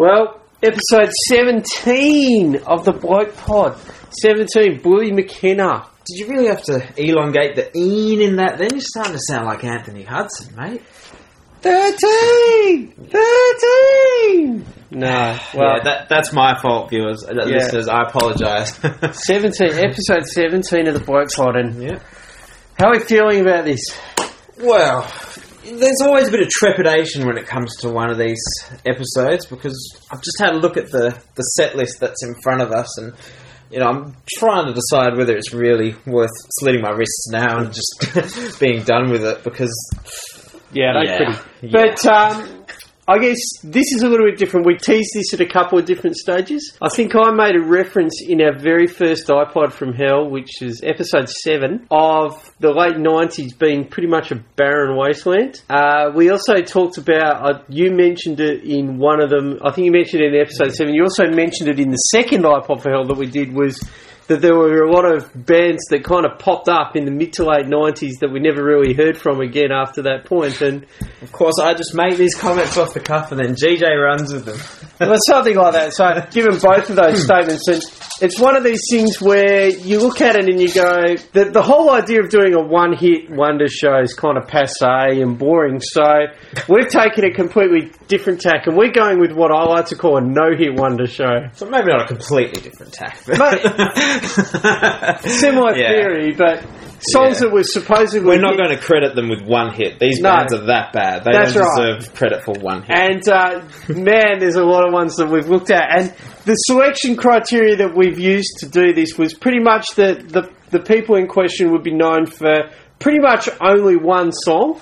Well, episode 17 of the Bloke Pod. 17, Bully McKenna. Did you really have to elongate the een in that? Then you're starting to sound like Anthony Hudson, mate. 13! 13! No, well, yeah, that, that's my fault, viewers, uh, listeners. I apologise. 17, episode 17 of the Bloke Pod. And yeah. how are we feeling about this? Well, there's always a bit of trepidation when it comes to one of these episodes because I've just had a look at the, the set list that's in front of us and you know, I'm trying to decide whether it's really worth slitting my wrists now and just being done with it because Yeah, they Yeah. pretty. But um, I guess this is a little bit different. We teased this at a couple of different stages. I think I made a reference in our very first iPod from Hell, which is episode 7, of the late 90s being pretty much a barren wasteland. Uh, we also talked about, uh, you mentioned it in one of them, I think you mentioned it in episode 7, you also mentioned it in the second iPod for Hell that we did was that there were a lot of bands that kind of popped up in the mid to late 90s that we never really heard from again after that point and of course I just make these comments off the cuff and then GJ runs with them. well, something like that so given both of those statements and it's one of these things where you look at it and you go the, the whole idea of doing a one hit wonder show is kind of passe and boring so we've taken a completely different tack and we're going with what I like to call a no hit wonder show So maybe not a completely different tack. But similar Yeah. theory but songs Yeah. that were supposedly We're not hit- going to credit them with one hit. These No. bands are that bad. They That's don't right. deserve credit for one hit. And uh, man, there's a lot of ones that we've looked at, and the selection criteria that we've used to do this was pretty much that the the people in question would be known for pretty much only one song,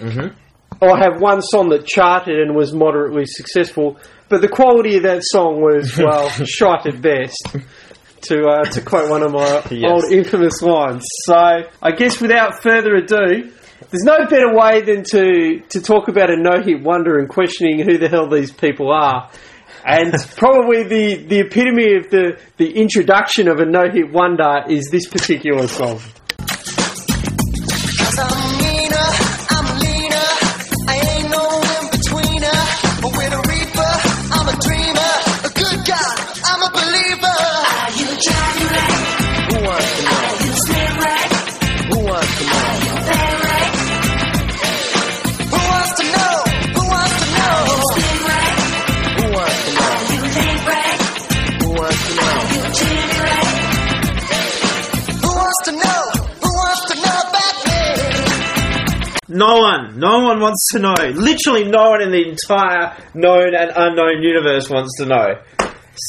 Mhm. or have one song that charted and was moderately successful. But the quality of that song was well shite at best. To uh, to quote one of my Yes. old infamous lines. So I guess without further ado, there's no better way than to, to talk about a no hit wonder and questioning who the hell these people are. And probably the, the epitome of the, the introduction of a no hit wonder is this particular song. No one, wants to know. Literally, no one in the entire known and unknown universe wants to know.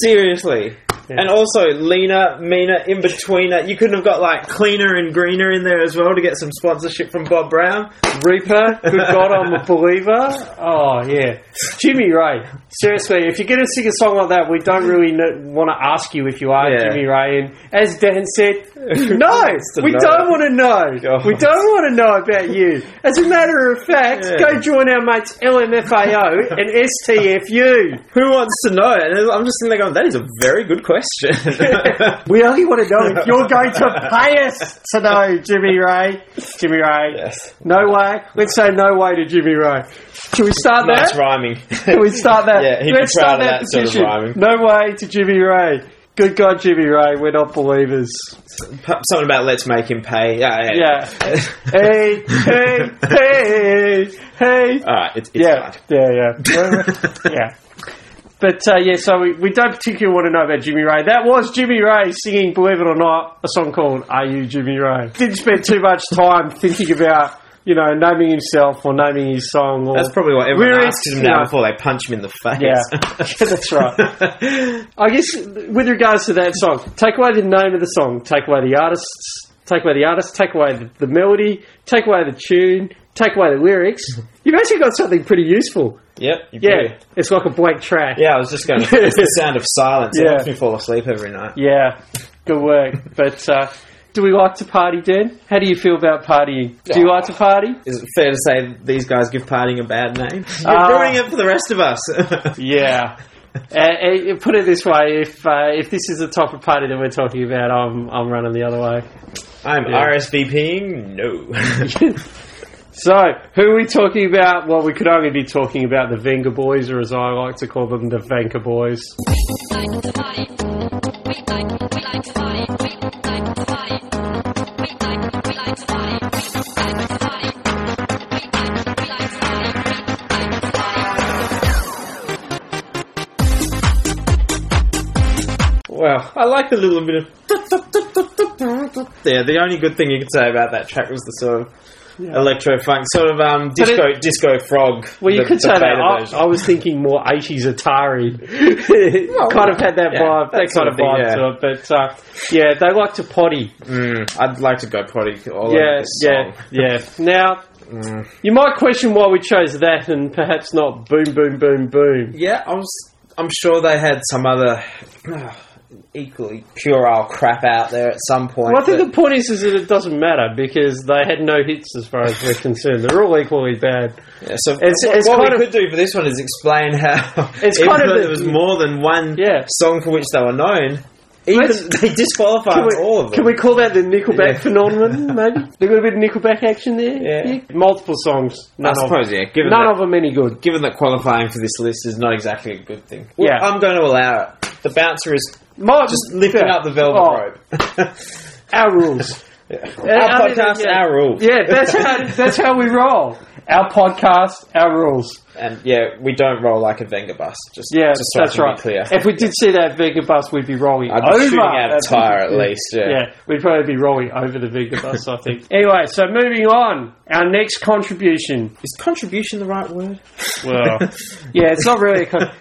Seriously. And also, leaner, meaner, in betweener. You couldn't have got like cleaner and greener in there as well to get some sponsorship from Bob Brown. Reaper, good God, I'm a believer. Oh, yeah. Jimmy Ray. Seriously, if you're going to sing a song like that, we don't really want to ask you if you are Yeah. Jimmy Ray. And as Dan said, no, we know? don't want to know. God. We don't want to know about you. As a matter of fact, Yeah. go join our mates LMFAO and STFU. Who wants to know? And I'm just sitting there going, that is a very good question. We only want to know if you're going to pay us to know, Jimmy Ray. Jimmy Ray. yes. No way. Let's say no way to Jimmy Ray. Should we start Nice that? That's rhyming. Can we start that? Yeah, he'd Let's proud start of that, that sort of rhyming. No way to Jimmy Ray. Good God, Jimmy Ray, we're not believers. Something about let's make him pay. Yeah. Yeah. hey, hey, hey, hey. Alright, it's, it's yeah, fine. yeah, yeah, yeah. But uh, yeah, so we, we don't particularly want to know about Jimmy Ray. That was Jimmy Ray singing, believe it or not, a song called "Are You Jimmy Ray." Didn't spend too much time thinking about you know naming himself or naming his song. Or That's probably what everyone lyrics, asks him now know. before they punch him in the face. Yeah, that's right. I guess with regards to that song, take away the name of the song, take away the artists, take away the artist, take away the, the melody, take away the tune, take away the lyrics. You've actually got something pretty useful. Yep. Yeah, it's like a blank track. Yeah, I was just going. to... It's the sound of silence. Yeah. It helps me fall asleep every night. Yeah, good work. But uh, do we like to party, Dan? How do you feel about partying? Do you like to party? Is it fair to say these guys give partying a bad name? You're Uh, ruining it for the rest of us. Yeah. Uh, uh, put it this way: if uh, if this is the type of party that we're talking about, I'm I'm running the other way. I'm Yeah. RSVPing. No. So, who are we talking about? Well, we could only be talking about the Venga Boys, or as I like to call them, the Vanka Boys. like to fight. We like, we like to fight. We like to I like the little bit of. Yeah, the only good thing you could say about that track was the sort of electro funk, sort of um, But disco disco frog. Well, you the- could the say that. I. I was thinking more 80s Atari. kind of had that yeah, vibe, that that sort kind of of thing, vibe yeah. to it. But uh, yeah, they like to potty. Mm, I'd like to go potty all Yeah, over this yeah, yeah. Now, Mm. you might question why we chose that and perhaps not boom, boom, boom, boom. Yeah, I was. I'm sure they had some other equally puerile crap out there at some point. Well, I think the point is, is that it doesn't matter because they had no hits as far as we're concerned. They're all equally bad. Yeah, so It's- what, it's what kind we of- could do for this one is explain how It's even kind of though there was more than one Yeah. song for which they were known, even they disqualified we, all of them. can we call that the Nickelback Yeah. phenomenon, maybe? There got a bit of Nickelback action there? Yeah. Multiple songs. I None, of, suppose, yeah. Given none that, of them any good. given that qualifying for this list is not exactly a good thing, well, Yeah. I'm going to allow it. The bouncer is My, just lifting yeah. up the velvet Oh, rope. Our rules. Uh, our I mean, podcast, yeah. our rules. Yeah, that's how, that's how we roll. Our podcast, our rules. And yeah, we don't roll like a Venga bus. Just Yeah, just so that's be right. clear. If we did see that Venga bus, we'd be rolling I'd over be shooting out a tire at least. Yeah. Yeah, we'd probably be rolling over the Venga bus, I think. Anyway, so moving on. Our next contribution. Is contribution the right word? Well, yeah, it's not really a con-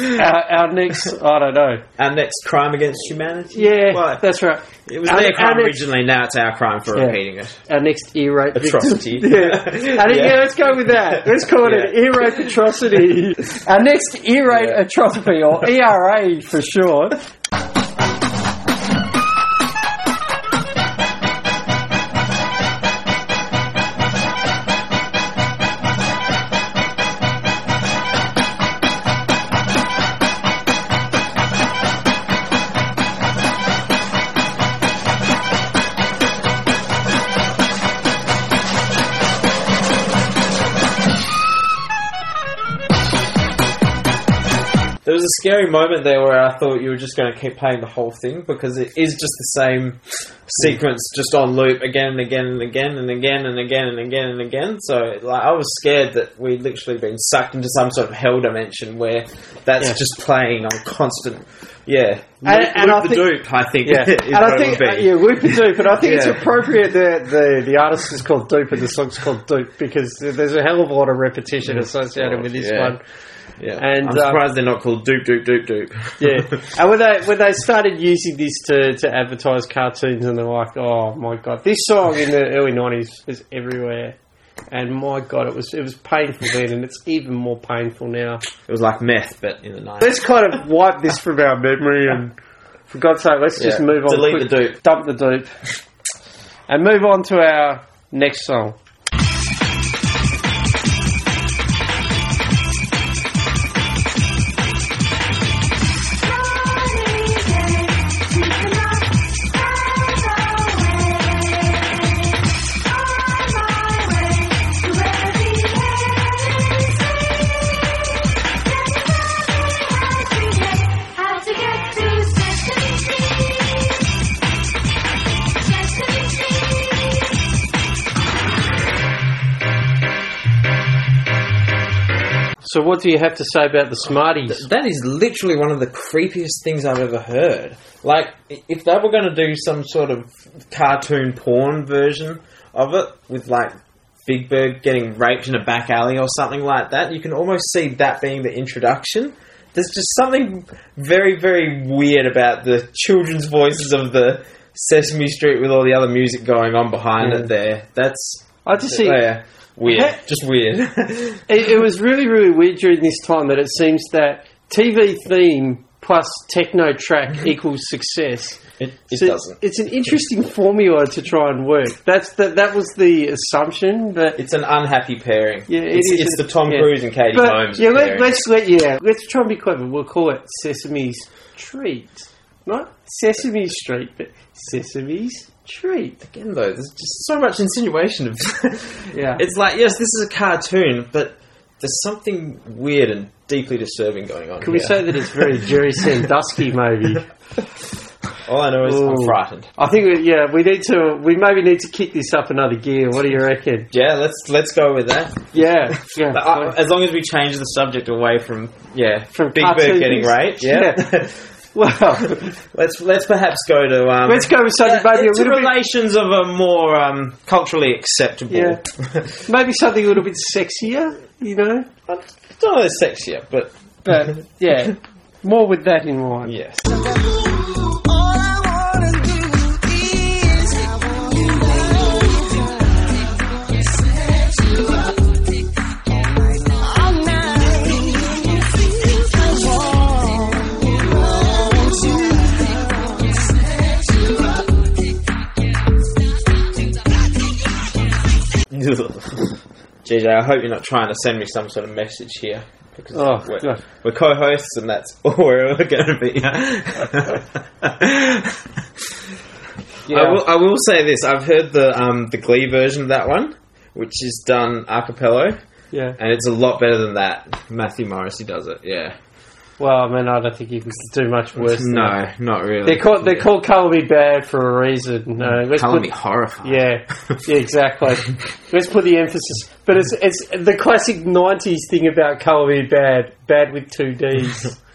our, our next, I don't know. Our next crime against humanity. Yeah, Why? that's right. it was our- their crime next- originally. Now it's our crime for Yeah. repeating it. Our next ear rape. Atrocity. yeah. Think, yeah. let's go with that. Let's call it an Yeah. ear rape atrocity. Our next ear rape Yeah. atrocity, or ERA for short. Scary moment there where I thought you were just going to keep playing the whole thing because it is just the same sequence, just on loop again and again and again and again and again and again and again. So, like, I was scared that we'd literally been sucked into some sort of hell dimension where that's Yeah. just playing on constant. Yeah, And- loop, and I loop think- the dupe. I think. Yeah, is and I what it think would uh, yeah, Whoop a Doop, and I think it's appropriate that the the artist is called Doop and the song's called Doop because there's a hell of a lot of repetition associated with this yeah. one. Yeah. And, I'm um, surprised they're not called Doop Doop Doop Doop. Yeah, and when they when they started using this to, to advertise cartoons, and they're like, "Oh my god, this song in the early nineties was everywhere," and my god, it was it was painful then, and it's even more painful now. It was like meth, but in the night. Let's kind of wipe this from our memory, and for God's sake, let's just move on. Delete quick- the dupe. Dump the dupe, and move on to our next song. So, what do you have to say about the Smart E's? That is literally one of the creepiest things I've ever heard. Like, if they were going to do some sort of cartoon porn version of it, with like Big Bird getting raped in a back alley or something like that, you can almost see that being the introduction. There's just something very, very weird about the children's voices of the Sesame Street with all the other music going on behind Mm. it there. That's, I just see. oh, yeah, weird. Just weird. It, it was really, really weird during this time that it seems that TV theme plus techno track mm-hmm. equals success. it it So doesn't. It's an interesting formula to try and work. That's the, that was the assumption, but It's an unhappy pairing. Yeah, it it's, is. it's the Tom Yeah. Cruise and Katie but Holmes yeah, let, pairing. let's let yeah, let's try and be clever. We'll call it Sesame's treat. Not Sesame Street, but Sesame's Treet. Again, though, there's just so much insinuation of. Yeah. It's like, yes, this is a cartoon, but there's something weird and deeply disturbing going on. Can we say that it's very Jerry Sandusky, maybe? All I know is I'm frightened. I think, we, yeah, we need to, we maybe need to kick this up another gear. What do you reckon? Yeah, let's let's go with that. Yeah, yeah. But, uh, as long as we change the subject away from yeah From Big Bird getting raped. Yeah. Well, let's let's perhaps go to um, let's go with something uh, maybe a little bit, relations of a more um, culturally acceptable. Yeah. maybe something a little bit sexier, you know? I don't know sexier, but But, yeah, more with that in mind. yes. JJ, I hope you're not trying to send me some sort of message here. Because Oh, we're, we're co-hosts and that's all we're ever going to be. Yeah. I, will, I will say this: I've heard the um, the Glee version of that one, which is done a cappella, Yeah. and it's a lot better than that. Matthew Morrison does it. Yeah. Well, I mean, I don't think you can do much worse. than that. No, not really. They're called, they're called Color Me Badd for a reason. No, let's Colour put- me horrified. Yeah, yeah, exactly. Let's put the emphasis. But it's it's the classic '90s thing about colour me bad, bad with two D's.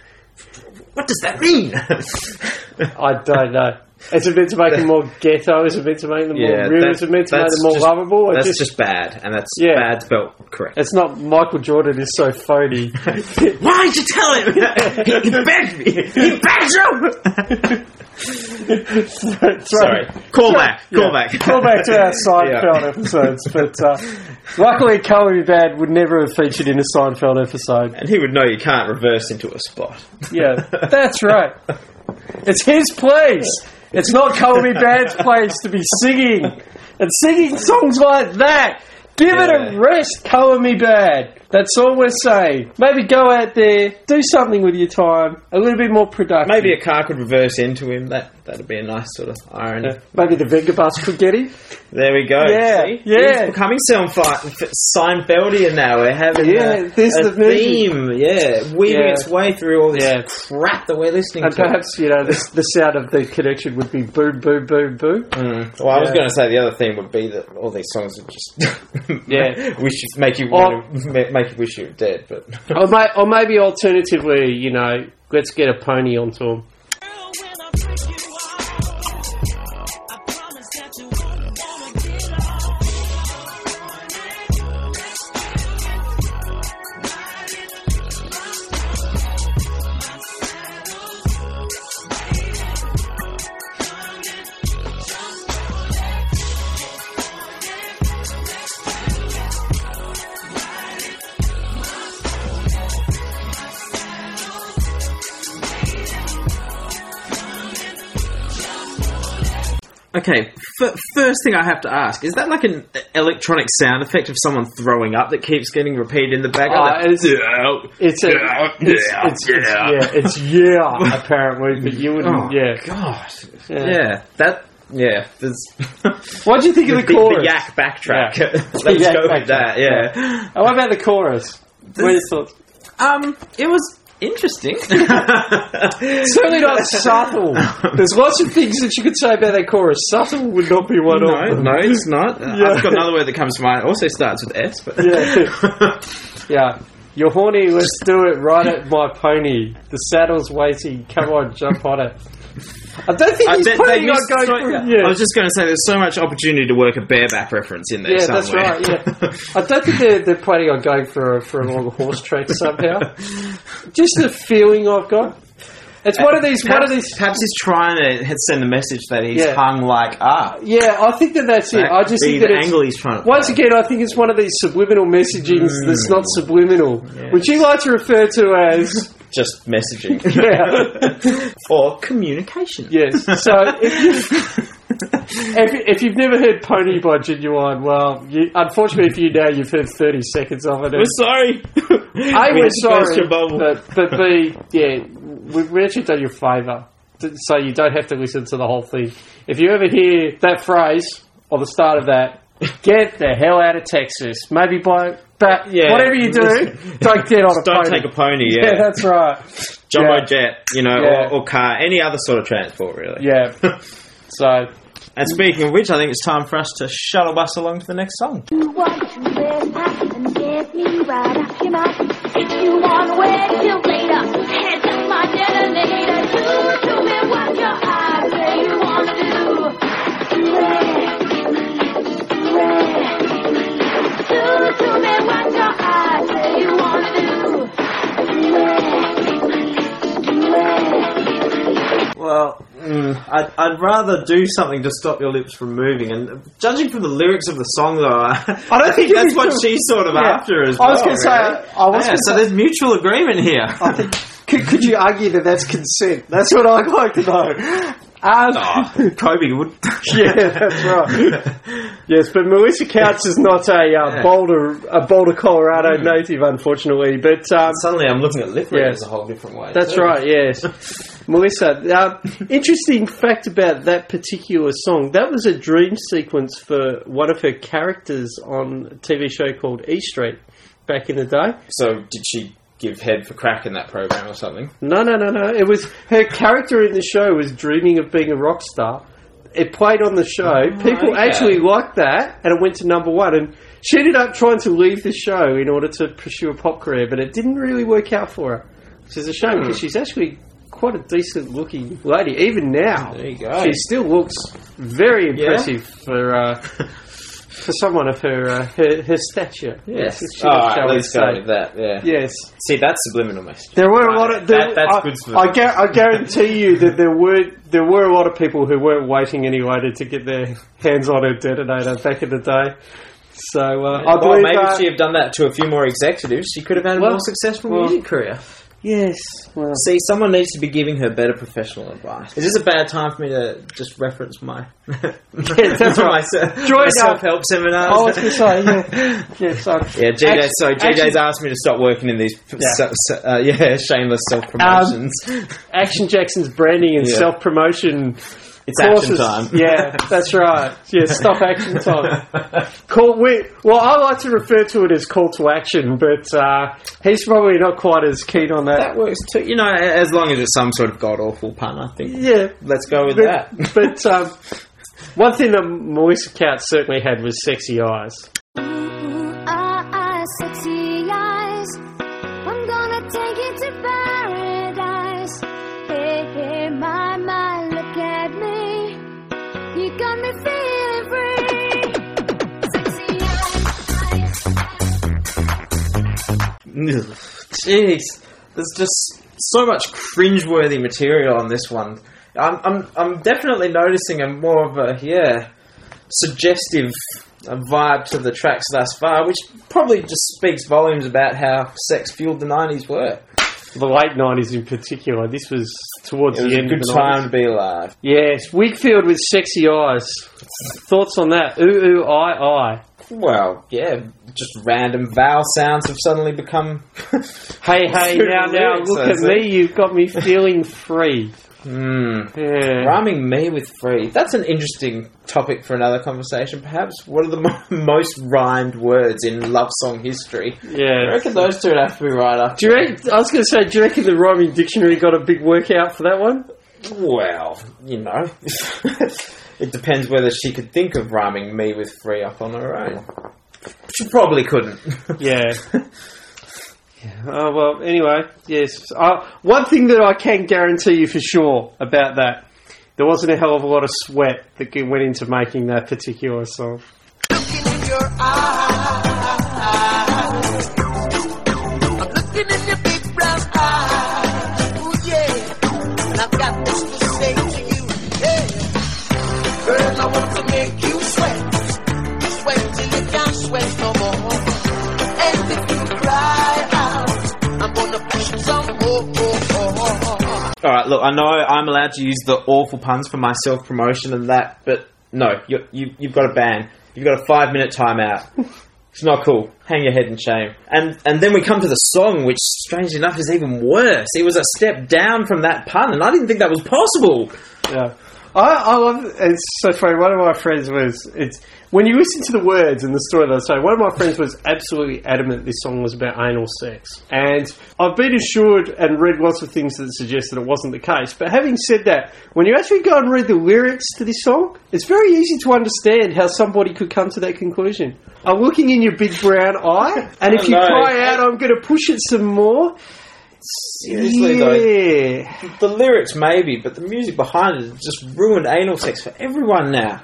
What does that mean? I don't know. Is it meant to make them more ghetto? It's it meant to make them Yeah, more real? it's it meant to make them more just- lovable? Or that's just, just, bad, and that's Yeah. bad spelled correct. it's not Michael Jordan is so phony. Why did you tell him? he begged me. He begged you. Sorry. Call back. Call Yeah. back. Call back to our Seinfeld episodes. But uh, luckily, Me Bad would never have featured in a Seinfeld episode. And he would know you can't reverse into a spot. Yeah, that's right. It's his place. It's not Color Me Badd's place to be singing and singing songs like that. Give it a rest, Color Me Badd. That's all we're saying. Maybe go out there, do something with your time, a little bit more productive. Maybe a car could reverse into him. That that'd be a nice sort of irony. Yeah. Maybe the Vengabus could get him. There we go. Yeah, See? yeah. He's becoming Seinfeld, Seinfeldian now. We're having Yeah, a, this a the theme. Yeah, weaving Yeah. its way through all this Yeah. crap that we're listening And to. perhaps, you know, the, the sound of the connection would be boo, boo, boo, boo. Mm. Well, I was going to say the other theme would be that all these songs are just Yeah. wish make you Or- want to, make you wish you were dead. But Or, may, or maybe alternatively, you know, let's get a pony onto him. Okay, f- first thing I have to ask is that like an electronic sound effect of someone throwing up that keeps getting repeated in the background? Uh, it's- It's a, Yeah, it's, yeah, it's, it's, yeah. yeah, it's yeah, apparently, but you wouldn't, Oh yeah. God! Yeah. Yeah, that. Yeah, there's. What do you think of the, the, chorus? the yak backtrack. Yeah. Let's yak go backtrack, with that. Yeah. Oh, what about the chorus? What are your thoughts? Um, it was interesting. Certainly not subtle. There's lots of things that you could say about that chorus. Subtle would not be one No, of them. no, it's not. Yeah. I've got another word that comes to mind. It also starts with S, but Yeah. Yeah. You're horny, let's do it right at my pony. The saddle's waiting. Come on, jump on it. I don't think I he's bet planning they on going so- for I was just going to say, there's so much opportunity to work a bareback reference in there Yeah, that's right. Yeah, I don't think they're, they're planning on going for a, for a long horse track somehow. Just the feeling I've got. It's one of these. One of these. perhaps he's trying to send the message that he's Yeah. hung like up. Yeah, I think that that's it. I just think that the it's, angle he's trying to Once play. again, I think it's one of these subliminal messagings that's not mm. subliminal, Yes. which you like to refer to as just messaging. yeah, or communication. yes. So if you if, if you've never heard "Pony" by Ginuwine, well, you, unfortunately for you now, you've heard thirty seconds of it. We're sorry. A, We we're had to burst sorry, but but B, yeah, we, we actually done you a favour so you don't have to listen to the whole thing. If you ever hear that phrase or the start of that, get the hell out of Texas. Maybe by, but Yeah. whatever you do, don't get on a Don't pony. take a pony, yeah. yeah. that's right. Jumbo yeah. jet, you know, Yeah. or, or car, any other sort of transport, really. Yeah. So And speaking of which, I think it's time for us to shuttle bus along to the next song. You want to live and get me right off your mouth. If you want to wait till later, head up my detonator. Do to me what your eyes say you want to do. Do it. Do it. Do to Well, mm, I'd, I'd rather do something to stop your lips from moving. And judging from the lyrics of the song, though, I, I don't think that's what she's sort of Yeah. after as I was well. gonna say. I was Yeah, so say- there's mutual agreement here. I think could, could you argue that that's consent? That's what I'd like to know. Um, Oh, Kobe would. yeah, that's right. Yes, but Melissa Tkautz is not a uh, Yeah. Boulder, a Boulder, Colorado native, unfortunately. But um, Suddenly, I'm looking at lip readers a whole different way. That's too. right, yes. Melissa, uh, interesting fact about that particular song. That was a dream sequence for one of her characters on a TV show called E Street back in the day. So, did she give head for crack in that program or something? No, no, no, no. It was her character in the show was dreaming of being a rock star. It played on the show. People okay. actually liked that, and it went to number one. And she ended up trying to leave the show in order to pursue a pop career, but it didn't really work out for her, which is a shame because she's actually quite a decent looking lady. Even now, There you go. she still looks very impressive for uh, for someone of her uh, her, her stature. Yes. She- All right, let's go with that. Yeah. Yes. See, that's subliminal message. There were a lot of there, that- that's I, good I, gu- I guarantee you that there were there were a lot of people who weren't waiting anyway to, to get their hands on a detonator back in the day. So uh, I well, believe maybe uh, she have done that to a few more executives, she could have had a Well, more successful well- music career. Yes. Well, See, someone needs to be giving her better professional advice. Is this a bad time for me to just reference my that's my, right. se- Join my self-help seminars? I was going to say yeah, yeah. So yeah, JJ. Act- so JJ's action- asked me to stop working in these, Yeah. so, so, uh, yeah, shameless self promotions. Action Jackson's branding and Yeah. self promotion. it's action time. Yeah, that's right. Yeah, stop action time. Call we well, I like to refer to it as call to action, but uh, he's probably not quite as keen on that. That works too. You know, as long as it's some sort of god awful pun, I think. yeah, Let's go with but, that. but um, one thing that Melissa Tkautz certainly had was sexy eyes. Ooh, ah, ah, sexy Jeez, there's just so much cringeworthy material on this one. I'm, I'm, I'm definitely noticing a more of a yeah suggestive vibe to the tracks thus far, which probably just speaks volumes about how sex fueled the '90s were. The late nineties in particular. This was towards was the a end good of the time 90s. to be alive. Yes, Whigfield with sexy eyes. Thoughts on that? Ooh ooh I I. Well, yeah, just random vowel sounds have suddenly become. Hey hey now now look at me, you've got me feeling free. Hmm. Yeah. Rhyming me with free. That's an interesting topic for another conversation. Perhaps what are the mo- most rhymed words in love song history? Yeah. I reckon those two would have to be right up. Do you reckon, I was going to say, do you reckon the rhyming dictionary got a big workout for that one? Well, you know, it depends whether she could think of rhyming me with free up on her own. She probably couldn't. Yeah. Yeah. Oh, well, anyway, yes. Uh, one thing that I can guarantee you for sure about that, there wasn't a hell of a lot of sweat that went into making that particular song. Look, I know I'm allowed to use the awful puns for my self promotion and that, but no, you, you, you've got a ban. You've got a five minute timeout. It's not cool. Hang your head in shame. And and then we come to the song, which strangely enough is even worse. It was a step down from that pun, and I didn't think that was possible. Yeah. I, I love it's so funny. One of my friends was it's when you listen to the words and the story that I say, one of my friends was absolutely adamant this song was about anal sex. And I've been assured and read lots of things that suggest that it wasn't the case. But having said that, when you actually go and read the lyrics to this song, it's very easy to understand how somebody could come to that conclusion. I'm looking in your big brown eye, and if you No. cry out, I'm going to push it some more. Seriously, though. yeah. The lyrics maybe, but the music behind it has just ruined anal sex for everyone now.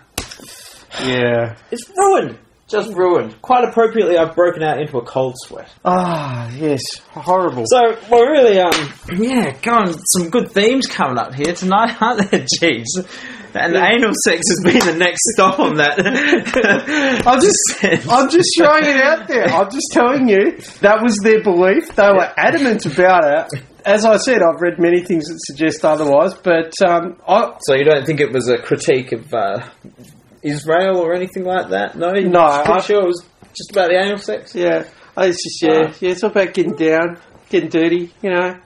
Yeah. It's ruined. Just ruined. Quite appropriately, I've broken out into a cold sweat. Ah, yes. Horrible. So we're really, um, yeah, going some good themes coming up here tonight, aren't there, Jeez? And anal sex has been the next stop on that. I'm just, I'm just throwing it out there. I'm just telling you that was their belief. They were adamant about it. As I said, I've read many things that suggest otherwise, but um, I, So you don't think it was a critique of uh, Israel or anything like that? No, No, I'm sure it was just about the anal sex. yeah, oh, it's just yeah, yeah. It's all about getting down, getting dirty. You know,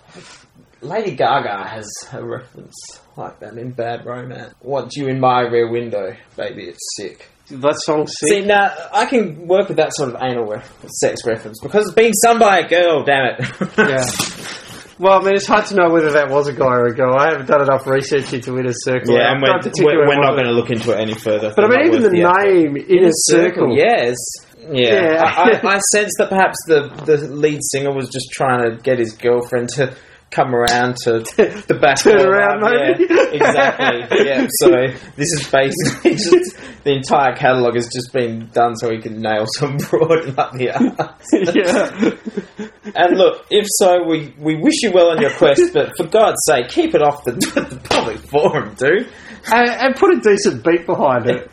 Lady Gaga has a reference like that in Bad Romance. Want you in my rear window, baby? It's sick. that song's sick. See, now I can work with that sort of anal re- sex reference because it's being sung by a girl. Damn it! Yeah. Well, I mean, it's hard to know whether that was a guy or a girl. I haven't done enough research into Inner Circle. Yeah, I'm and not we're, particular we're, we're not going to look into it any further. But I mean, even worth the effort. name Inner Circle. Yes. Yeah. Yeah. I, I, I sense that perhaps the, the lead singer was just trying to get his girlfriend to come around to the back Turn around, maybe. Yeah, exactly. Yeah. So this is basically just the entire catalogue has just been done so he can nail some broad up the arse. yeah. And look, if so, we, we wish you well on your quest, but for God's sake, keep it off the, the public forum, dude. and, and put a decent beat behind it.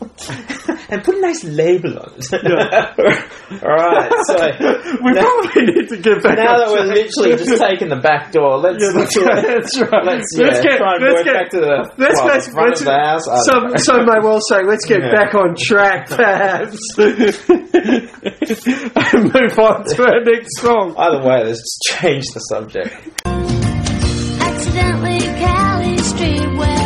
and put a nice label on it. Alright, so We now, probably need to get back now on that we're literally just taking the back door, let's, Yeah, that's right. That's right. let's, yeah, try and work back to the, let's well, get, the front let's, of the house. I don't some, some may well say, let's get Yeah. back on track, perhaps, and move on to our next song. Either way, let's just change the subject. Accidentally Kelly Street where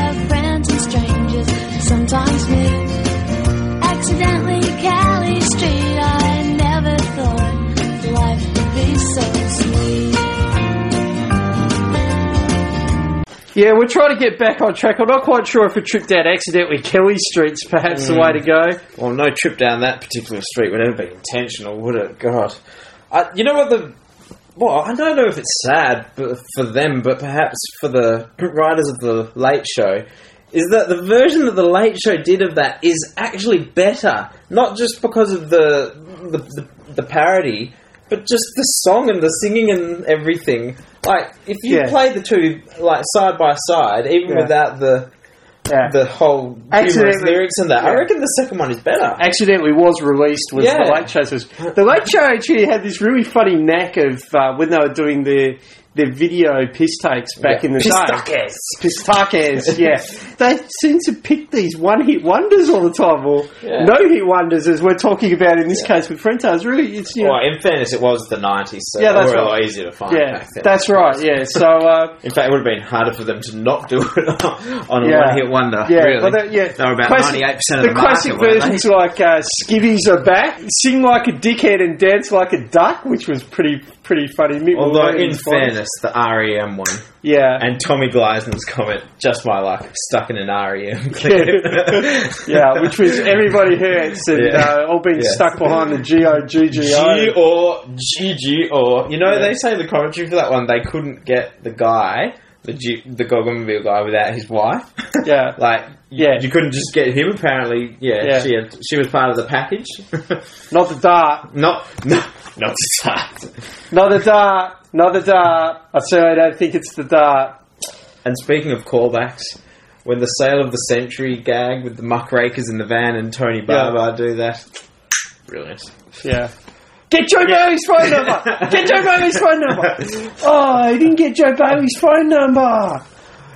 Yeah, we're trying to get back on track. I'm not quite sure if a trip down accidentally Kelly Street's perhaps the way to hmm. go. Well, no trip down that particular street would ever be intentional, would it? God. I, you know what the. Well, I don't know if it's sad for them, but perhaps for the writers of the Late Show, is that the version that the Late Show did of that is actually better. Not just because of the the, the, the parody, but just the song and the singing and everything. Like, if you Yeah. played the two like side by side, even Yeah. without the Yeah. the whole humorous lyrics and that. I reckon the second one is better. accidentally was released was Yeah. the Late. Was, the Late Show actually had this really funny knack of uh, when they were doing their their video piss takes back Yeah. in the day. Pistaches. Pistaches, yeah. They seem to pick these one hit wonders all the time, or Yeah. no hit wonders, as we're talking about in this case with Frente. It's really, it's, you know, Well, in fairness, it was the 90s, so Yeah, they that's were a right. lot easier to find yeah, back then. that's right, yeah. So, uh, In fact, it would have been harder for them to not do it on a Yeah. one-hit wonder. yeah, really. well, yeah. They were about Classic- 98% of the the, classic market, versions like uh, "Skivvies are back," "Sing like a dickhead" and "Dance like a duck," which was pretty pretty funny. Mick Although, in fairness, the REM one yeah, and Tommy Gleisner's comment, just my luck, stuck in an REM clip. yeah, which was everybody hurts and Yeah. uh, all being Yeah. stuck behind the G O G G G O. or GG or you know Yeah. they say the commentary for that one they couldn't get the guy the G, the Goggleboro guy without his wife. Yeah. like Yeah. you, couldn't just get him. Apparently, yeah, Yeah. she had, she was part of the package. Not the dart, not no not to start. not the dart, not the dart. I certainly don't think it's the dart. And speaking of callbacks. When the sale of the century gag with the muckrakers in the van and Tony Barber do that, brilliant. Yeah. Get Jo Bailey's phone number. Get Jo Bailey's phone number. Oh, he didn't get Jo Bailey's phone number.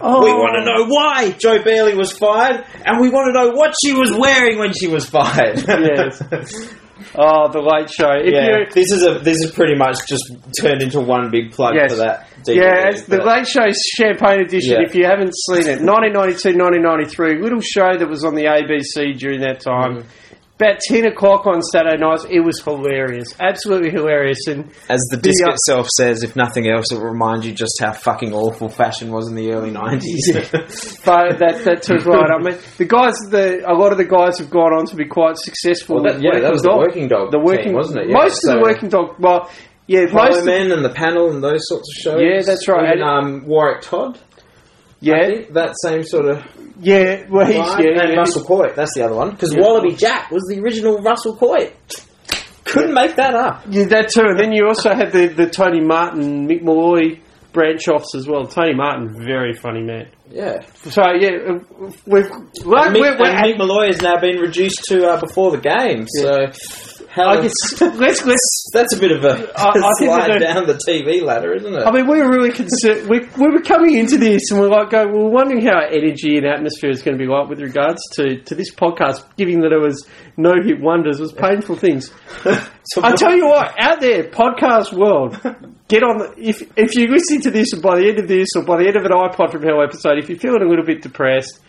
Oh. We want to know why Jo Bailey was fired, and we want to know what she was wearing when she was fired. Yes. Oh, the Late Show. If yeah, this is a this is pretty much just turned into one big plug Yes. for that. DVD, Yeah, it's the Late Show Champagne Edition. Yeah. If you haven't seen it, 1992, 1993, little show that was on the ABC during that time. Mm. About 10 o'clock on Saturday nights, it was hilarious. Absolutely hilarious. And As the disc The, uh, itself says, if nothing else, it will remind you just how fucking awful fashion was in the early nineties. but that, that took right. I mean, the guys, the a lot of the guys have gone on to be quite successful. Well, that- yeah, that was the Working Dog The team, working, wasn't it? Yeah, most of the Working Dog, well, yeah, most Hollow of, Men and the panel and those sorts of shows. Yeah, that's right. Even, um, Warwick Todd. Yeah, that same sort of yeah, well, he's, vibe. yeah, and yeah, Russell Coight. That's the other one because Yeah. Wallaby Jack was the original Russell Coight. Couldn't make that up. Yeah, that too. And then you also had the, the Tony Martin, Mick Molloy branch offs as well. Tony Martin, very funny man. Yeah. So yeah, uh, we've like And Mick, we're, we're and Mick Molloy has now been reduced to uh, before the game. So how I guess let's let's. that's a bit of a I- I think slide down the TV ladder, isn't it? I mean, we were really concerned. We, we were coming into this, and we're like, going, we we're wondering how our energy and atmosphere is going to be like with regards to, to this podcast, given that it was no hit wonders, was painful things. So I tell you what, out there, podcast world, get on. The, if if you listen to this, and by the end of this, or by the end of an iPod from Hell episode, if you're feeling a little bit depressed,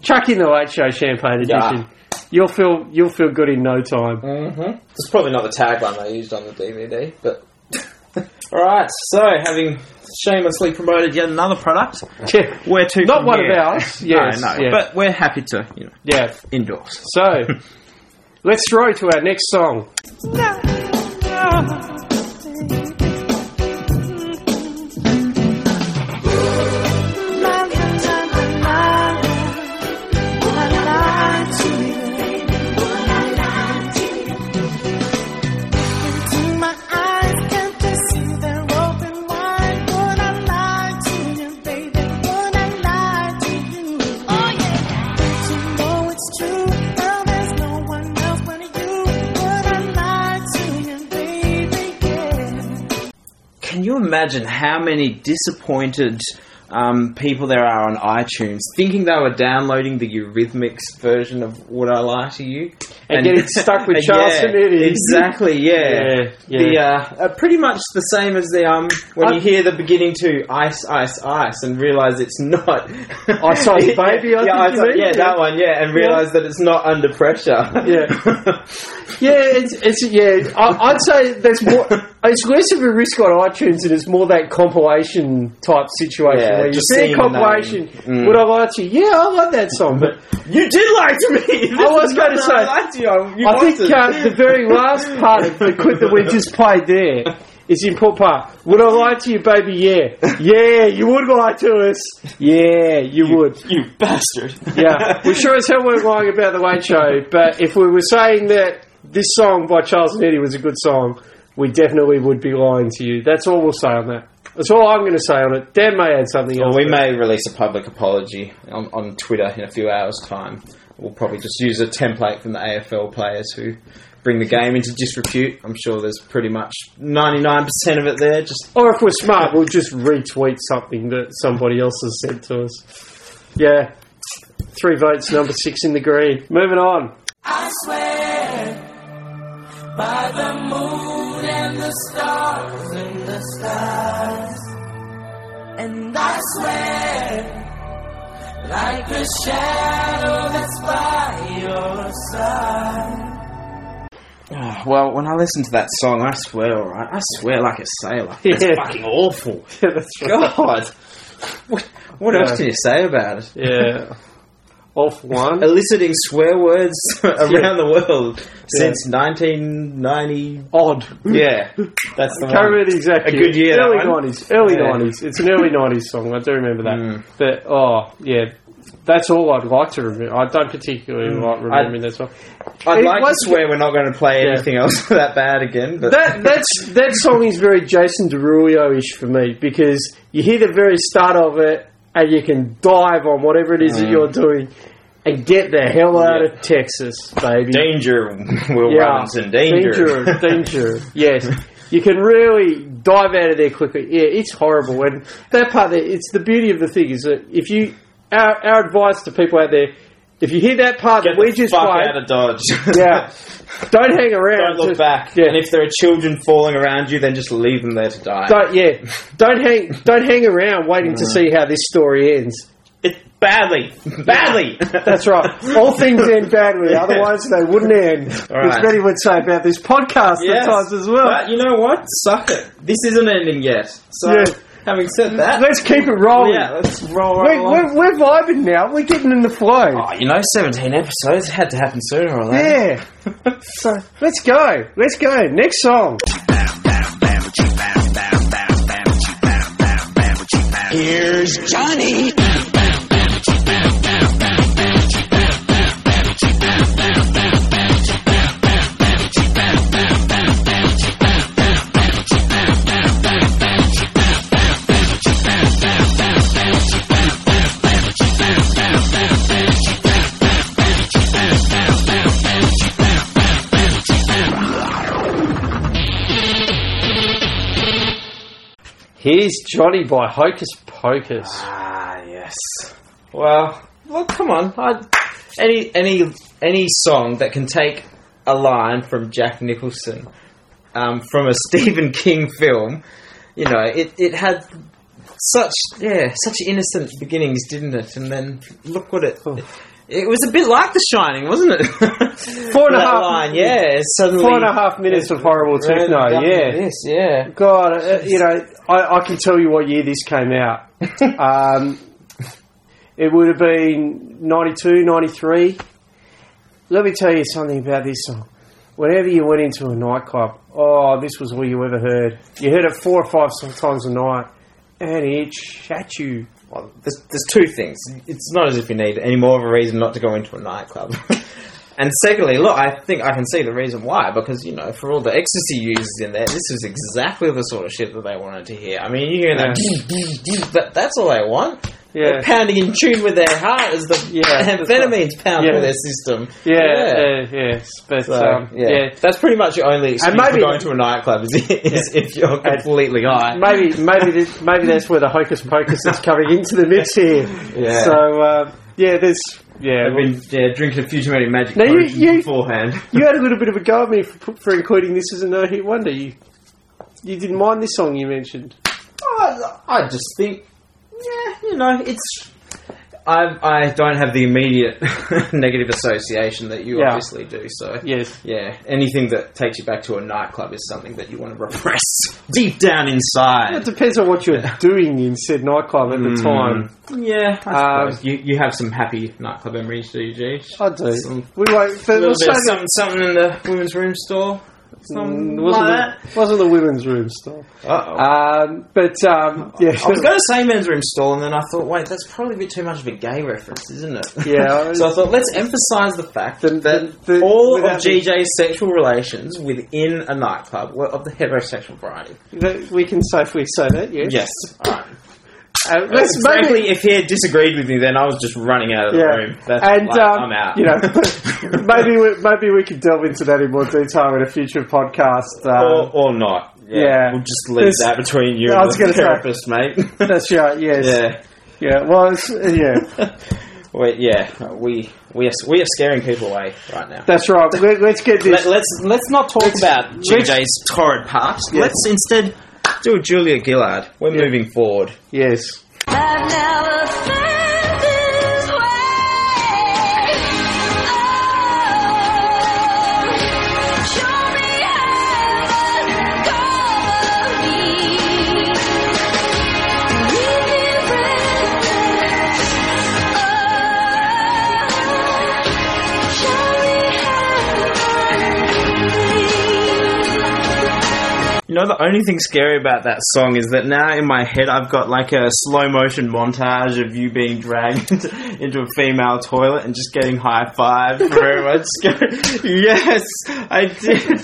chuck in the Late Show Champagne Yeah. Edition. You'll feel you'll feel good in no time. Mm-hmm. It's probably not the tagline they used on the DVD, but. Alright, so having shamelessly promoted yet another product, Yeah. where to Not from one here? of ours. Yes, no, no, yeah. but we're happy to, you know, yeah. endorse. So, let's throw to our next song. Imagine how many disappointed um, people there are on iTunes thinking they were downloading the Eurythmics version of Would I Lie to You? And getting stuck with Charles yeah, Sinetti. Exactly, yeah. Yeah, The, yeah. uh, uh, pretty much the same as the um when I- you hear the beginning to Ice, Ice, Ice and realise it's not. Ice, Ice, Baby, I yeah, think Ice, yeah, that one, yeah, and realise that it's not under pressure. Yeah. Yeah, it's, it's yeah. I, I'd say there's more. It's less of a risk on iTunes, and it's more that compilation type situation Yeah, where you a compilation. Mm. Would I lie to you? Yeah, I like that song, but You did lie to me. I was going to say. I to you. You I think uh, the very last part of the clip that we just played there is the important part. Would I lie to you, baby? Yeah. Yeah, you would lie to us. Yeah, you, would. you bastard. Yeah. we sure as hell weren't lying about the Late Show, but if we were saying that this song by Charles and Eddie was a good song, we definitely would be lying to you. That's all we'll say on that. That's all I'm going to say on it. Dan may add something Well, else. we to may release a public apology on, on Twitter in a few hours' time. We'll probably just use a template from the AFL players who bring the game into disrepute. I'm sure there's pretty much 99% of it there. Just Or if we're smart, we'll just retweet something that somebody else has said to us. Yeah. Three votes, number six in the green. Moving on. I swear by the moon and the stars in the skies. And I swear like a shadow that's by your side. Ah, well, when I listen to that song, I swear, all right, I swear like a sailor. It's Yeah. fucking awful. That's right. God, what, what Yeah. else can you say about it? Yeah. Off one. Eliciting swear words around the world since 1990. Odd. Yeah, that's the Can't one. remember the exact A year. good year, that Early one. nineties. Early Yeah. nineties. It's an early nineties song. I do remember that. Mm. But oh yeah, that's all I'd like to remember. I don't particularly like remembering that song. I'd It like was- to swear we're not going to play Yeah. anything else that bad again, but That that's that song is very Jason Derulo ish for me because you hear the very start of it and you can dive on whatever it is that Mm. you're doing and get the hell out Yeah. of Texas, baby. danger, Will Yeah. Robinson, danger. danger, danger. Yes, you can really dive out of there quickly. Yeah, it's horrible, and that part there, it's the beauty of the thing is that if you, our, our advice to people out there, If you hear that part Get that we just fuck played, out of Dodge. yeah, don't hang around. Don't look Just- back. Yeah. And if there are children falling around you, then just leave them there to die. Don't yeah, don't hang don't hang around waiting Mm. to see how this story ends. It, badly. Badly. That's right. All things end badly, otherwise they wouldn't end. Right. As Betty would say about this podcast Yes. at times as well. But you know what? Suck it. This isn't ending yet. So, Yeah. Having said mm. that, Let's keep it rolling. yeah, let's roll right We're, we're, we're vibing now. We're getting in the flow. Oh, you know, 17 episodes had to happen sooner or later. Yeah. so let's go. Let's go. Next song. Here's Johnny. Here's Johnny by Hocus Pocus. Ah, yes. Well, well, come on. I, any any any song that can take a line from Jack Nicholson um, from a Stephen King film, you know, it it had such yeah such innocent beginnings, didn't it? And then look what it. It was a bit like The Shining, wasn't it? Four and a half- line, yeah. Suddenly, Four and a half minutes of horrible techno. Yeah. This, yeah. God, uh, you know, I, I can tell you what year this came out. um, it would have been 92, 93. Let me tell you something about this song. Whenever you went into a nightclub, oh, this was all you ever heard. You heard it four or five times a night, and it shat you. Well, there's, there's two things. It's not as if you need any more of a reason not to go into a nightclub. and secondly, look, I think I can see the reason why, because, you know, for all the ecstasy users in there, this is exactly the sort of shit that they wanted to hear. I mean, you hear that, that that's all they want. Yeah. Pounding in tune with their heart as the Yeah, amphetamines pound Yeah. through their system. Yeah, Yeah. yeah, yes. But, So, um, yeah. yeah. that's pretty much your only excuse maybe- for going to a nightclub is, is if you're completely high. Maybe, maybe, th- maybe that's where the hocus pocus is coming into the mix here. Yeah. So, uh, yeah, there's, yeah. I've been yeah, drinking a few too many magic Now, you- you- beforehand. You had a little bit of a go at me for, for including this as a no hit wonder. You you didn't mind this song you mentioned. I, I just think, yeah, you know, it's. I I don't have the immediate negative association that you Yeah. obviously do. So Yes. yeah, anything that takes you back to a nightclub is something that you want to repress deep down inside. It depends on what you're doing in said nightclub at the time. Yeah, I Um, suppose. you you have some happy nightclub memories, do you, G? I do. Some- We won't. A But little we'll bit of say that- something, something in the women's room store. Something Mm, wasn't, like the, wasn't the women's room stall. Uh-oh. Um, but um, yeah, I was going to say men's room stall, and then I thought, wait, that's probably a bit too much of a gay reference, isn't it? Yeah, so I thought, let's emphasise the fact The- that the- the- all of without the- GJ's sexual relations within a nightclub were of the heterosexual variety. that we can safely say that. Yes. Yes. All right. Uh, let's Frankly, maybe, if he had disagreed with me, then I was just running out of the yeah, room. That's, and like, um, I'm out. You know, maybe we, maybe we could delve into that in more detail in a future podcast. Um, or, or not. Yeah, yeah. we'll just leave There's- that between you I and was the gonna say- therapist, mate. that's right. Yes. yeah. Yeah. Well, it's, yeah. Wait, yeah, we we are we are scaring people away right now. That's right. Let, let's get this. Let, us let's not talk about let's- GJ's torrid past. Yeah. Let's instead do Julia Gillard. We're Yeah. moving forward. yes. Know, the only thing scary about that song is that now in my head I've got like a slow motion montage of you being dragged into, into a female toilet and just getting high five. Just go, yes, I did.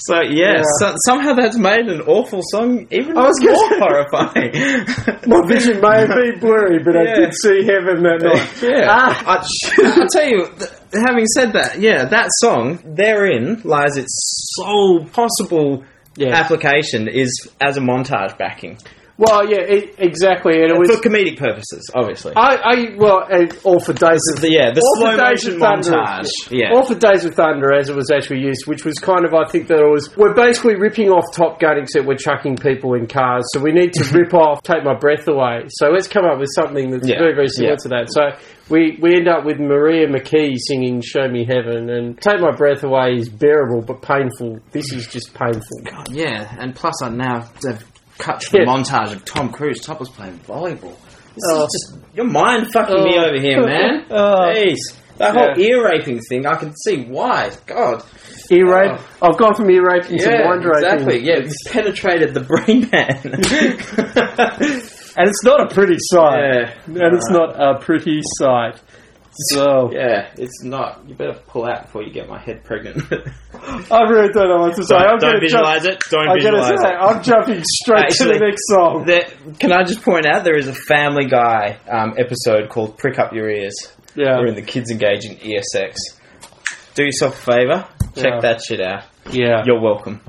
So yeah, Yeah. So, somehow that's made an awful song even I was more horrifying. My vision may have been blurry, but I did see heaven that night. Yeah. Ah. I, I'll tell you, th- having said that, yeah, that song, therein lies its sole possible Yeah. application is as a montage backing. Well, yeah, e exactly, and it was. for comedic purposes, obviously. I, I well, and all for days of The- yeah, the all slow for Days motion of Thunder, montage. Yeah. all for Days of Thunder as it was actually used, which was kind of I think that it was we're basically ripping off Top Gun except we're chucking people in cars, so we need to rip off Take My Breath Away. So let's come up with something that's Yeah. very very similar Yeah. to that. So we we end up with Maria McKee singing "Show Me Heaven" and "Take My Breath Away" is bearable but painful. This is just painful. Yeah, and plus I now have cut to the montage of Tom Cruise topless playing volleyball. This Oh. is just you're mind fucking me Oh. over here, man. Oh. Jeez, that whole Yeah. ear raping thing, I can see why. God, Ear oh. rape. I've gone from ear raping to yeah, mind raping. exactly. Yeah, it's penetrated the brain man. and it's not a pretty sight. Yeah. and it's not a pretty sight. So yeah, it's not. You better pull out before you get my head pregnant. I really don't know what to say. I'm don't visualize jump, it. Don't I'm visualize say it. I'm jumping straight to the Actually, next song. There, can I just point out there is a Family Guy um, episode called "Prick Up Your Ears," Yeah, wherein the kids engage in ear sex. Do yourself a favour, check Yeah. that shit out. yeah. You're welcome.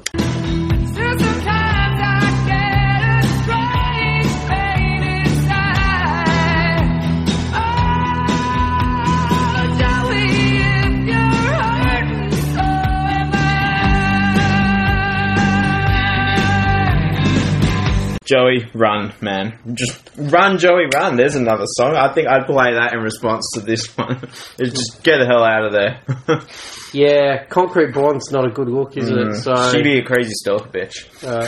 Joey, run, man. Just run, Joey, run. There's another song. I think I'd play that in response to this one. It's just get the hell out of there. Yeah, Concrete Blonde's not a good look, is it? So, Mm. She'd be a crazy stealth bitch. uh,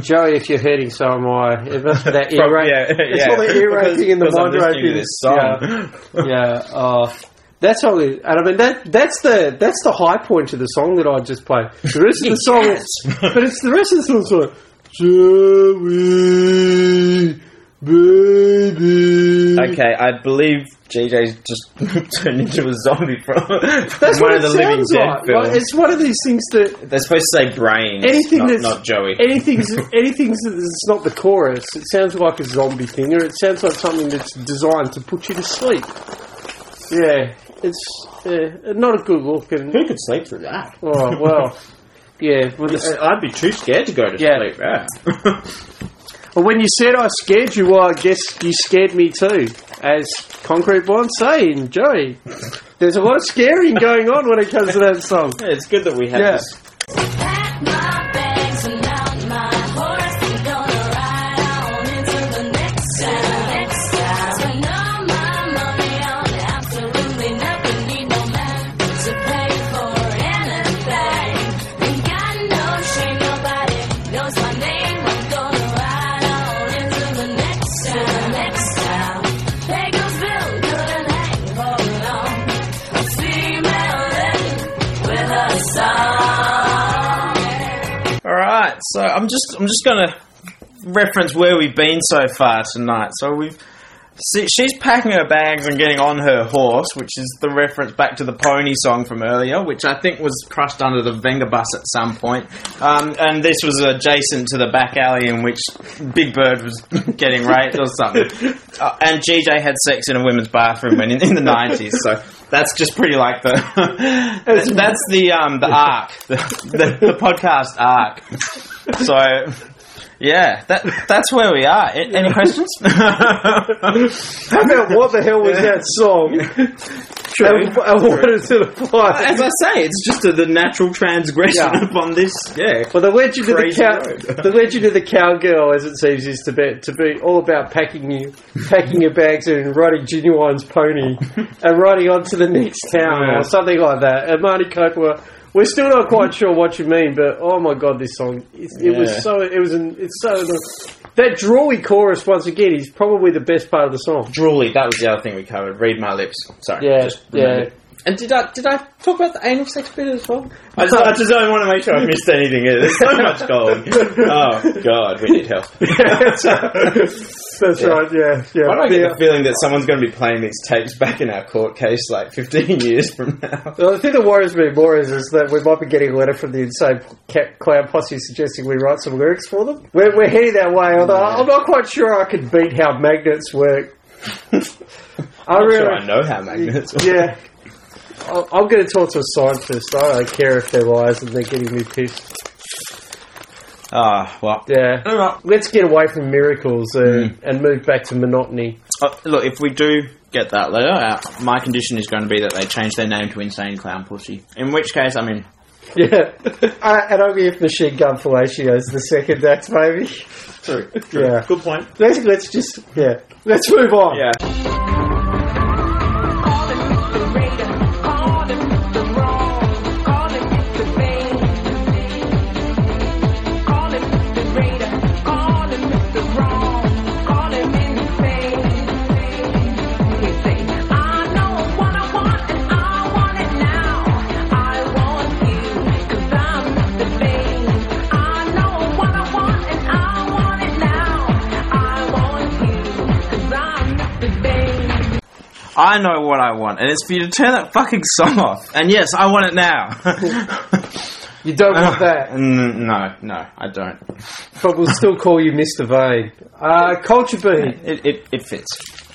Joey, if you're hurting, so am I. It must be that ear rape. yeah, it's yeah. all the ear raping and the mind raping. this song. Yeah, yeah. Oh, that's all. And I mean that that's the that's the high point of the song that I just played. The rest of the song, but it's the rest of the song. Joey, baby. Okay, I believe JJ's just turned into a zombie from, from one what of the Living Dead like. films. Like, it's one of these things that They're supposed to say brains, anything not, that's not Joey. anything's anything's that's not the chorus. It sounds like a zombie thing, or it sounds like something that's designed to put you to sleep. Yeah, it's uh, not a good look. And Who could sleep through that? oh well, yeah. Well, the, uh, I'd be too scared to go to Yeah. sleep. Yeah. well, when you said I scared you, well, I guess you scared me too. As Concrete Blonde saying, Joey, there's a lot of scaring going on when it comes to that song. Yeah, it's good that we have Yeah. this. So I'm just I'm just gonna reference where we've been so far tonight. So we've see, she's packing her bags and getting on her horse, which is the reference back to the pony song from earlier, which I think was crushed under the Vengabus at some point. Um, and this was adjacent to the back alley in which Big Bird was getting raped or something. Uh, and GJ had sex in a women's bathroom when in, in the 90s. So that's just pretty like the that's the um the arc the, the, the podcast arc so yeah that that's where we are A- any questions How about what the hell was that song? True. And, and what does it apply? as I say it's just a, the natural transgression Yeah. upon this yeah Well, the legend of the Crazy cow, road. the legend of the cowgirl, as it seems, is to be to be all about packing you, packing your bags and riding Ginuwine's pony and riding on to the next town Yeah. or something like that. And Imani Coppola, we're still not quite sure what you mean, but oh my god, this song! It, it Yeah. was so. It was. An, it's so. That drawy chorus once again is probably the best part of the song. drooly that was the other thing we covered read my lips sorry Yeah, just yeah. and did I did I talk about the anal sex bit as well? I just, I just don't want to make sure I missed anything. There's so much gold. Oh God, we need help. that's that's right. Yeah, yeah. I get the feeling that someone's going to be playing these tapes back in our court case like 15 years from now? Well, the thing that worries me more is, is that we might be getting a letter from the Insane Clown Posse suggesting we write some lyrics for them. We're, we're heading that way, although I'm not quite sure I could beat how magnets work. I I'm really, sure I know how magnets work. yeah. I'm going to talk to a scientist. I don't care if they're wise and they're getting me pissed. Ah, well. Yeah. All right. Let's get away from miracles and, Mm. and move back to monotony. Uh, look, if we do get that letter, uh, my condition is going to be that they change their name to Insane Clown Pussy. In which case, I mean, Yeah. uh, and I'll give Machine Gun Fellatio's the second act, maybe. true. Yeah. Good point. Let's, let's just, yeah. Let's move on. Yeah. I know what I want, and it's for you to turn that fucking song off. And yes, I want it now. You don't want that, Mm, no, no, I don't. but we'll still call you Mr. Vain. Uh, Culture Beat. It, it, it fits.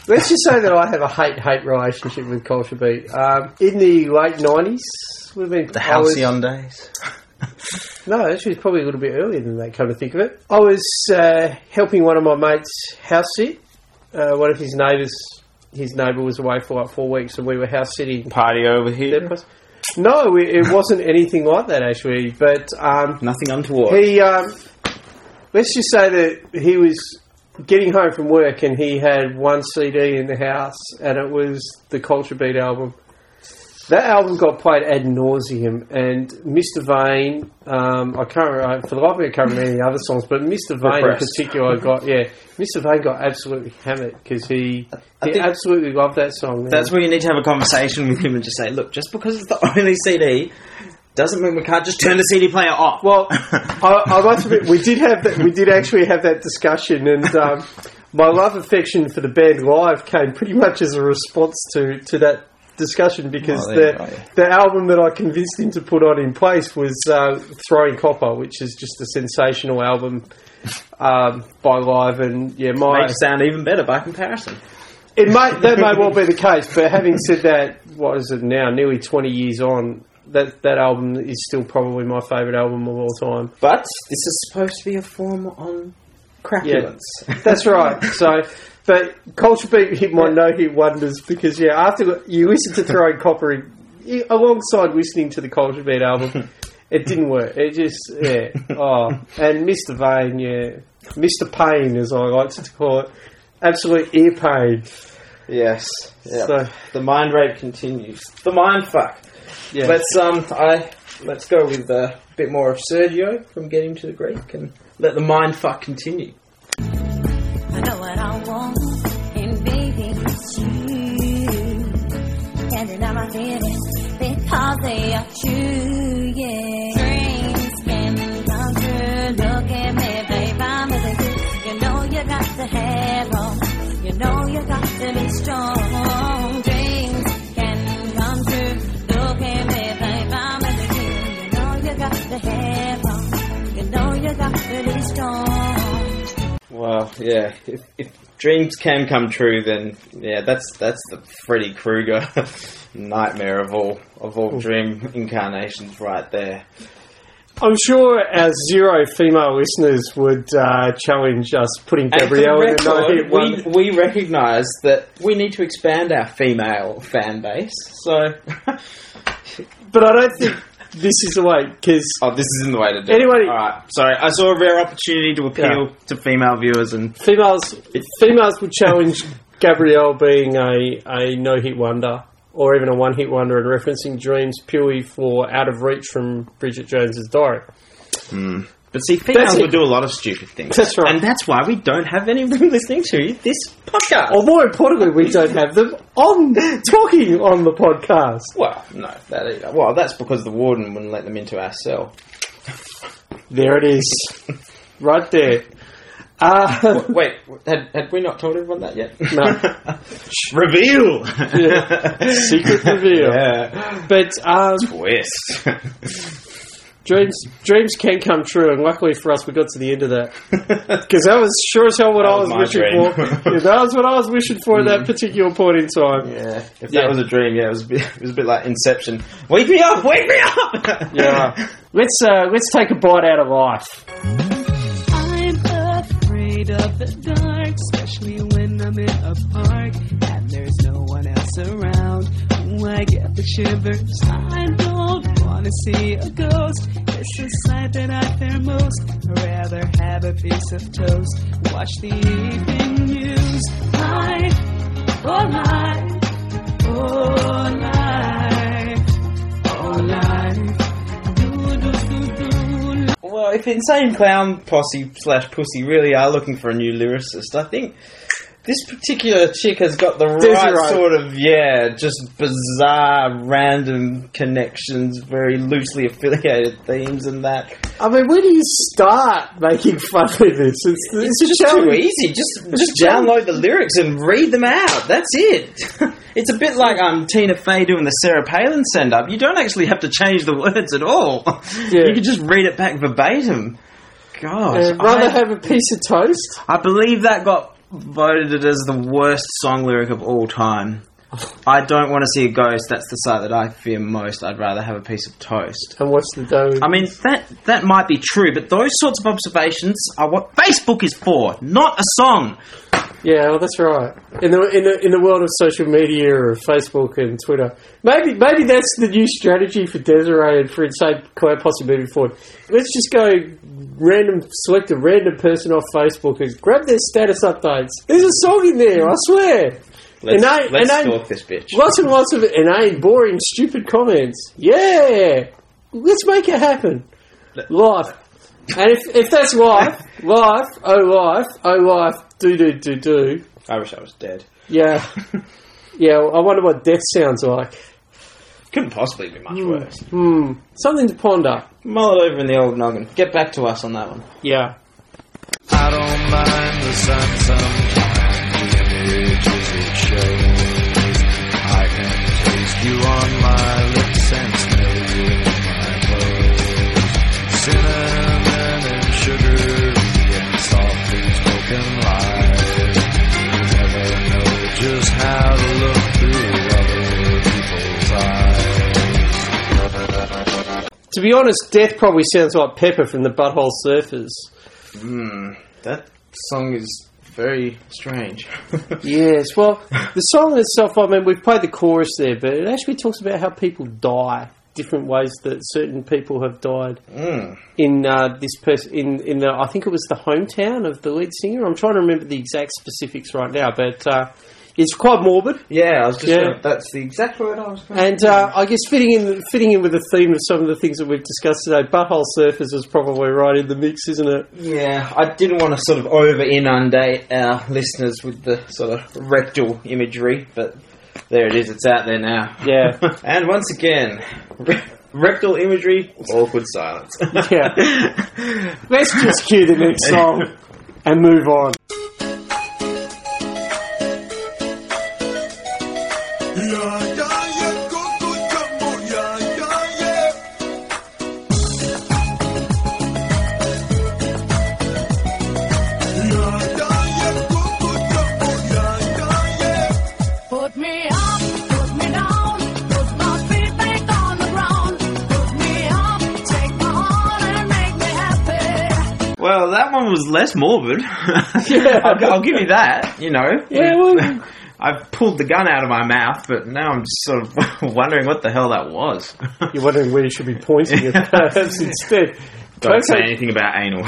Let's just say that I have a hate-hate relationship with Culture Beat. Um, in the late 90s, would have been... The halcyon days. No, actually, it's probably a little bit earlier than that, come to think of it. I was uh, helping one of my mates house sit. Uh, one of his neighbours, his neighbour was away for like four weeks, and we were house sitting. Party over here. No, it, it wasn't anything like that actually. But um, Nothing untoward. he, um, let's just say that he was getting home from work, and he had one CD in the house, and it was the Culture Beat album. That album got played ad nauseum, and Mr. Vain, um, I can't remember, for the life of me, I can't remember any other songs, but Mr. Vain in Repressed. particular got, yeah, Mr. Vain got absolutely hammered because he, I he think- absolutely loved that song. man. That's where you need to have a conversation with him and just say, look, just because it's the only CD doesn't mean we can't just turn the CD player off. Well, I, I must admit, we did have that. We did actually have that discussion, and um, my love affection for the band Live came pretty much as a response to, to that discussion because Oh, the go, the album that I convinced him to put on in place was uh, Throwing Copper, which is just a sensational album um, by Live, and yeah, my Makes sound even better by comparison. it may that may well be the case, but having said that, what is it now? Nearly twenty years on, that that album is still probably my favourite album of all time. But this is supposed to be a form on crapulence. That's right. So, but Culture Beat hit my no hit wonders because yeah, after you listen to Throwing Copper in- alongside listening to the Culture Beat album, it didn't work. It just yeah. Oh, and Mr. Vain, yeah, Mr. Pain as I like to call it, absolute ear pain. Yes. Yeah. So the mind rape continues. The mind fuck. yeah, Let's um I let's go with uh, a bit more of Sergio from Get Him to the Greek and let the mind fuck continue. Because they are true, yeah. Dreams can come true. Look at me, babe, I'm you. Know you got to have. You know you got to be strong. Dreams can come true. Look at me, babe, I'm you. Know you got to have. You know you got to be strong. Well, yeah. If, if dreams can come true, then yeah, that's that's the Freddy Krueger nightmare of all of all dream incarnations, right there. I'm sure our zero female listeners would uh, challenge us putting And for the Gabrielle in a no hit record, one. we, we recognise that we need to expand our female fan base. So, But I don't think this is the way because oh, this isn't the way to do Anyway- it. All right, sorry. I saw a rare opportunity to appeal to female viewers, and females females would challenge Gabrielle being a, a no hit wonder or even a one hit wonder and referencing dreams purely for out of reach from Bridget Jones's diary. Hmm. But see, females That's it. will do a lot of stupid things. That's right. and that's why we don't have any of them listening to this podcast. Or more importantly, we don't have them on talking on the podcast. Well, no, that well, that's because the warden wouldn't let them into our cell. There it is, right there. Uh, Wait, had, had we not told everyone that yet? No. Reveal. secret reveal. Yeah. But um, Twist. Dreams dreams can come true, and luckily for us, we got to the end of that. Because that was sure as hell what That I was was, wishing dream. for. Yeah, that was what I was wishing for at that particular point in time. yeah. If that was a dream, yeah, it was a bit, it was a bit like Inception. Wake me up! Wake me up! Yeah. let's uh, let's take a bite out of life. love the dark, especially when I'm in a park and there's no one else around. I get the shivers. I don't wanna see a ghost. It's the sight that I fear most. I'd rather have a piece of toast. Watch the evening news. Life, oh life, oh life, oh life. Well, if Insane Clown Posse slash Pussy really are looking for a new lyricist, I think this particular chick has got the right Desiree. sort of, yeah, just bizarre, random connections, very loosely affiliated themes and that. I mean, where do you start making fun of this? It's, it's, It's just too easy. Just just challenge. download the lyrics and read them out. That's it. it's a bit like um, Tina Fey doing the Sarah Palin send up. You don't actually have to change the words at all. Yeah. You can just read it back verbatim. Gosh, Uh, rather I, have a piece of toast. I believe that got voted it as the worst song lyric of all time. I don't want to see a ghost. That's the sight that I fear most. I'd rather have a piece of toast. And what's the dough? I mean that that might be true, but those sorts of observations are what Facebook is for, not a song. Yeah, well, that's right. In the in the in the world of social media or Facebook and Twitter, maybe maybe that's the new strategy for Desiree and for Insane Clown Posse moving forward. Let's just go random, select a random person off Facebook and grab their status updates. There's a song in there, I swear. Let's, Inane- let's inane- stalk this bitch. Lots and lots of inane, boring, stupid comments. Yeah, let's make it happen. Life. And if, if that's life, life, oh life, oh life, do do do do. I wish I was dead. Yeah. Yeah, I wonder what death sounds like. Couldn't possibly be much worse. Hmm. Something to ponder. Mull it over in the old noggin. Get back to us on that one. Yeah. I don't mind the sun sometimes, the images it shows. I can taste you on my lips and smell you in my clothes. Cinnamon how to look through other people's eyes. To be honest, death probably sounds like Pepper from the Butthole Surfers. Hmm. That song is very strange. Yes, well, the song itself, I mean, we've played the chorus there, but it actually talks about how people die, different ways that certain people have died. Mm. In uh, this person, in in the, I think it was the hometown of the lead singer. I'm trying to remember the exact specifics right now, but uh, it's quite morbid. Yeah, I was just. Yeah. Gonna, that's the exact word I was. Going And uh, I guess fitting in fitting in with the theme of some of the things that we've discussed today, Butthole Surfers is probably right in the mix, isn't it? Yeah, I didn't want to sort of over inundate our listeners with the sort of rectal imagery, but there it is, it's out there now. Yeah. and once again, rectal imagery, awkward silence. Yeah. Let's just cue the next song and move on. Was less morbid. I'll, I'll give you that, you know. Yeah, well, I've pulled the gun out of my mouth, but now I'm just sort of wondering what the hell that was. you're wondering where you should be pointing it perhaps instead. Don't say anything about anal.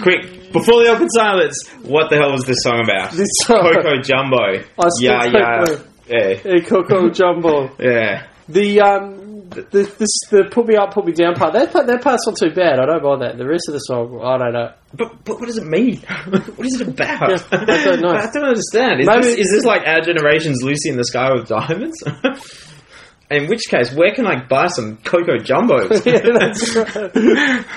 Quick, before the open silence, what the hell was this song about? This song- Coco Jumbo. I yeah, yeah, yeah, Hey, Coco Jumbo. yeah. The um, the, the the put me up, put me down part. That part, that part's not too bad. I don't mind that. The rest of the song, I don't know. But, but what does it mean? what is it about? I don't know. I don't understand. Is, Maybe- this, is this like our generation's Lucy in the Sky with Diamonds? in which case, where can I buy some Coco Jumbos? yeah, that's right.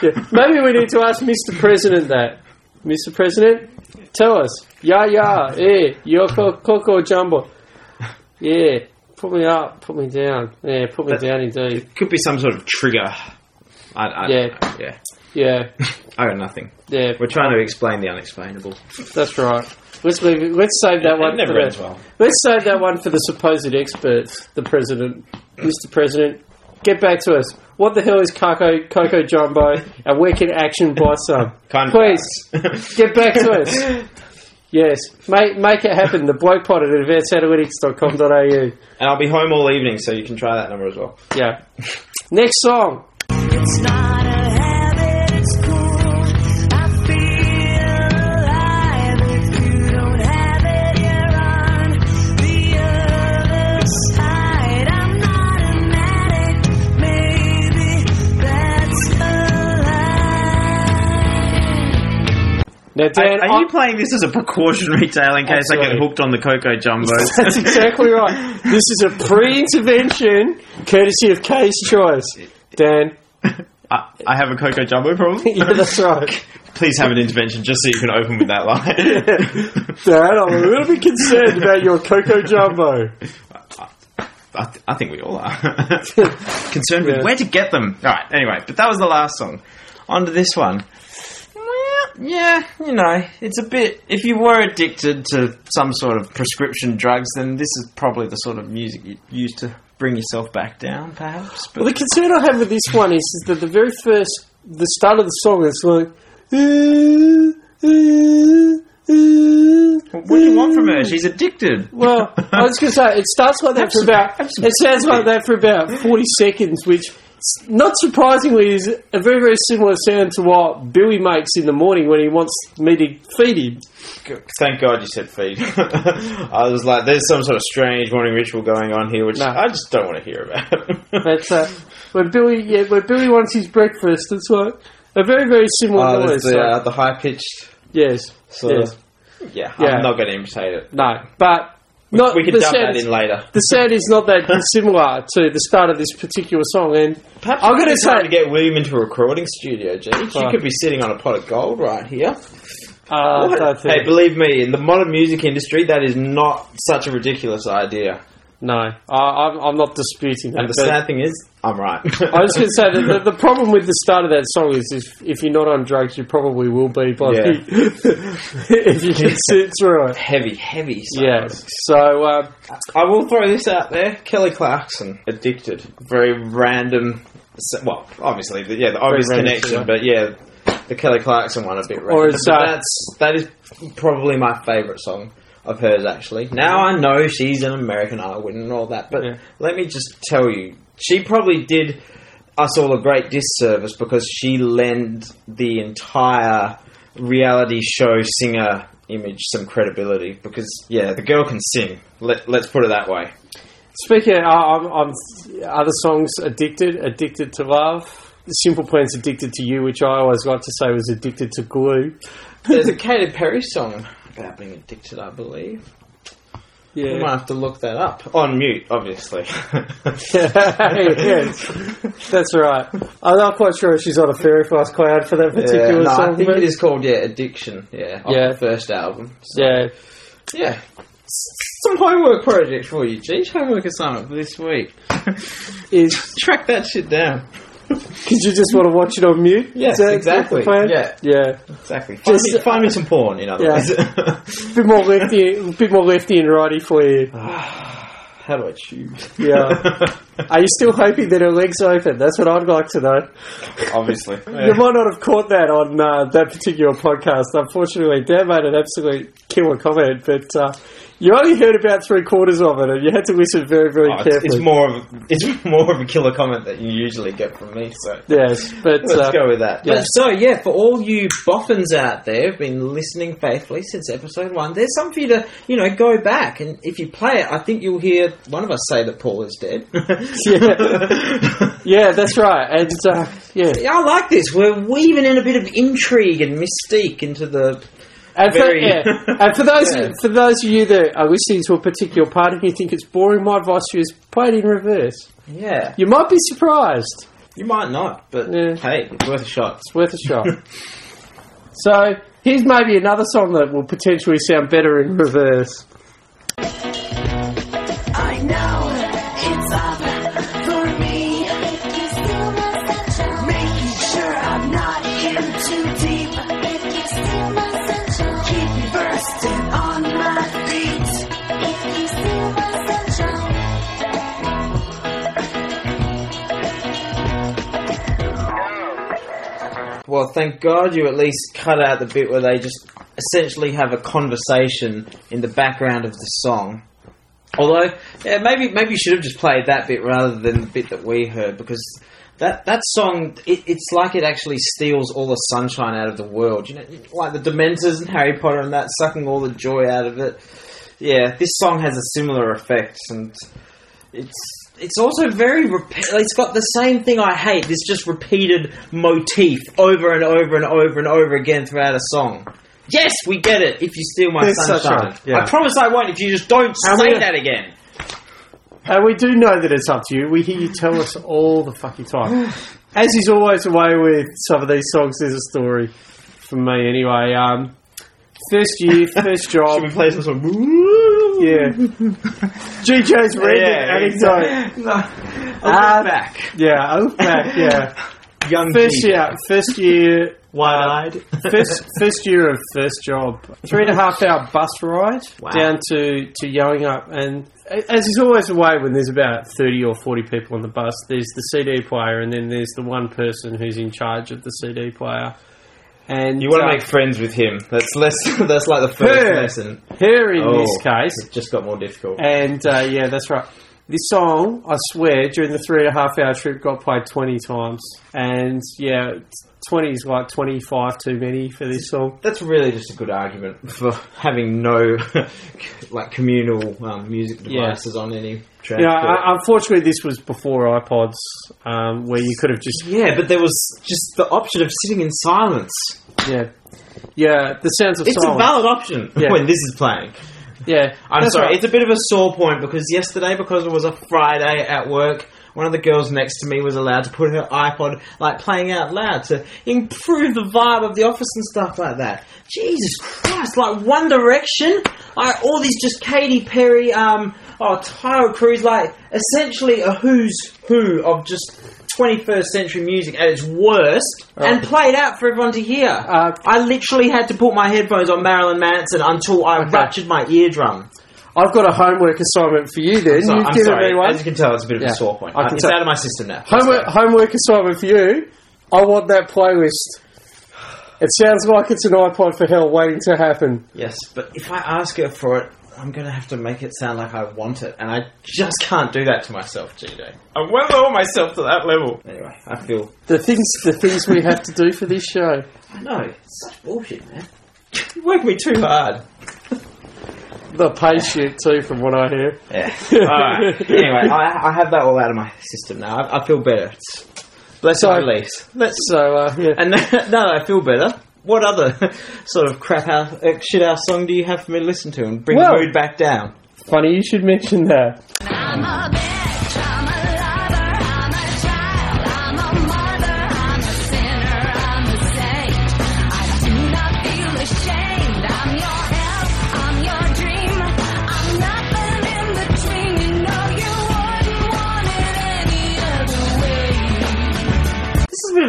Yeah. Maybe we need to ask Mr. President that. Mr. President, tell us. Yeah, yeah, eh, yo co- Coco Jumbo. Yeah, put me up, put me down. Yeah, put me That- down indeed. Could be some sort of trigger. I, I, Yeah. yeah. Yeah, I got nothing. yeah, We're trying to explain the unexplainable. that's right. Let's leave it, let's save that It one. never for ends well. Let's save that one for the supposed experts, the president, Mr. President. get back to us. What the hell is Coco, Coco Jumbo, and where can action buy some? Kind Please, get back to us. Yes, make, make it happen. The bloke pod at advancedanalytics.com.au. And I'll be home all evening, so you can try that number as well. Yeah. Next song. Now, Dan, are, I- you playing this as a precautionary tale in case I get hooked on the Coco Jumbo? That's exactly right. This is a pre-intervention, courtesy of Case Choice. Dan, I, I have a Coco Jumbo problem. yeah, that's right. Please have an intervention just so you can open with that line. Dan, I'm a little bit concerned about your Coco Jumbo. I, th- I think we all are concerned Yeah. with where to get them. All right. Anyway, but that was the last song. On to this one. Well, Yeah, you know, it's a bit. If you were addicted to some sort of prescription drugs, then this is probably the sort of music you'd use to bring yourself back down, perhaps. But Well, the concern I have with this one is, is that the very first, the start of the song, is like. what do you want from her? She's addicted. Well, I was going to say, it starts like that for about, it sounds like that for about 40 seconds, which, not surprisingly, is a very, very similar sound to what Billy makes in the morning when he wants me to feed him. Thank God you said feed. I was like, there's some sort of strange morning ritual going on here, which No. I just don't want to hear about. But uh, when Billy, yeah, when Billy wants his breakfast, it's like a very, very similar Oh, noise. the, so- uh, the high pitched yes, sort yes, of. Yeah, Yeah. I'm not going to imitate it. no, but not we could the dump sound that is- in later. The sound is not that similar to the start of this particular song, and Perhaps I'm I'm gonna try say- to get William into a recording studio, G. Oh. You could be sitting on a pot of gold right here. uh, I What? don't think- Hey, believe me, in the modern music industry, that is not such a ridiculous idea. No, I, I'm, I'm not disputing that. And the sad thing is, I'm right. I was going to say that the, the problem with the start of that song is if, if you're not on drugs, you probably will be by Yeah. the, if you can sit through it. heavy, heavy. Stuff. Yes. So uh, I will throw this out there. Kelly Clarkson, addicted. Very random. Well, obviously, the, yeah, the obvious connection, yeah. but yeah, the Kelly Clarkson one a bit random. Or But uh, that's that is probably my favourite song of hers. Actually, now I know she's an American Idol winner and all that, but Yeah. let me just tell you, she probably did us all a great disservice because she lent the entire reality show singer image some credibility. Because yeah, the girl can sing. Let, let's put it that way. speaking, of, I'm, I'm other songs, "Addicted," "Addicted to Love." Simple Plan's "Addicted to You," which I always like to say was "Addicted to Glue." There's a Katy Perry song being addicted, I believe. Yeah. We might have to look that up. On mute, obviously. yes, that's right. I'm not quite sure if she's on a very fast cloud for that yeah, particular no, song. I think it is called, yeah, Addiction, yeah, Yeah. first album. So, Yeah, yeah. Some homework project for you, G. Homework assignment for this week. is Track that shit down. because you just want to watch it on mute. Yes, that- exactly. Yeah. yeah. Exactly. Find, Just- me, find me some porn, in other Yeah. words. A bit more lefty, bit more lefty and righty for you. How do I choose? Yeah. Are you still hoping that her legs open? That's what I'd like to know. Obviously. You might not have caught that on uh, that particular podcast. Unfortunately, Dan made an absolute killer comment, but uh, you only heard about three quarters of it, and you had to listen very, very Oh, carefully. it's more of a, it's more of a killer comment that you usually get from me. So Yes, but let's uh, go with that. yeah. But so yeah, for all you boffins out there who've been listening faithfully since episode one, there's some for you to you know go back and if you play it, I think you'll hear one of us say that Paul is dead. yeah, yeah, that's right, and uh, yeah. Yeah, I like this. We're weaving in a bit of intrigue and mystique into the. And for, Very- yeah. and for those Yeah. for those of you that are listening to a particular part and you think it's boring, my advice to you is play it in reverse. Yeah, You might be surprised. you might not, but Yeah. hey, it's worth a shot. It's worth a shot. so here's maybe another song that will potentially sound better in reverse. Well, thank God you at least cut out the bit where they just essentially have a conversation in the background of the song. Although, yeah, maybe maybe you should have just played that bit rather than the bit that we heard because that that song it, it's like it actually steals all the sunshine out of the world. You know, like the Dementors and Harry Potter and that sucking all the joy out of it. Yeah, this song has a similar effect, and it's it's also very it's got the same thing I hate. This just repeated motif over and over and over and over again throughout a song. Yes, we get it. If you steal my There's sunshine, a- yeah. I promise I won't. If you just don't And say we- that again. And we do know that it's up to you. We hear you tell us all the fucking time. As is always the way with some of these songs, there's a story from me anyway. Um, first year, first job. Should we play some of? Yeah. GJ's random anecdote. No. Ah, back. Yeah, oh, back, yeah. Young First G. year, first year, Wide-eyed. first first year of first job, three and a half hour bus ride Wow. down to to Yallingup, and as is always the way when there's about thirty or forty people on the bus, there's the CD player, and then there's the one person who's in charge of the CD player. And You want to uh, make friends with him. That's less. That's like the first Her. lesson. her in Oh. this case, It just got more difficult. and uh, yeah, that's right. This song, I swear, during the three and a half hour trip, got played twenty times, and yeah, twenty is like twenty five too many for this song. That's really just a good argument for having no like communal um, music Yeah. devices on any track. Yeah. I, unfortunately, this was before iPods, um, where you could have just yeah, but there was just the option of sitting in silence. yeah, yeah. The sounds of It's a valid option Yeah. when this is playing. yeah, I'm that's sorry, right. it's a bit of a sore point because yesterday, because it was a Friday at work, one of the girls next to me was allowed to put her iPod like playing out loud to improve the vibe of the office and stuff like that. Jesus Christ, like One Direction, like all these just Katy Perry, um, oh Taio Cruz, like essentially a who's who of just 21st century music at its worst, and played out for everyone to hear. Uh, I literally had to put my headphones on Marilyn Manson until I ruptured my eardrum. I've got a homework assignment for you. Then So, you've I'm given sorry. me one. As you can tell, it's a bit of Yeah, a sore point. I can it's tell. out of my system now. Homework, Let's go. homework assignment for you. I want that playlist. It sounds like it's an iPod for hell waiting to happen. Yes, but if I ask her for it, I'm going to have to make it sound like I want it, and I just can't do that to myself, GJ. I won't lower myself to that level. Anyway, I feel. The things, the things we have to do for this show. I know, it's such bullshit, man. You work me too hard. The pay shit too, from what I hear. Yeah. Alright. Anyway, I, I have that all out of my system now. I, I feel better. It's, let's So- release. Let's So uh, yeah, And now that I feel better, what other sort of crap house, uh, shit house song do you have for me to listen to and bring Well- the mood back down? funny you should mention that.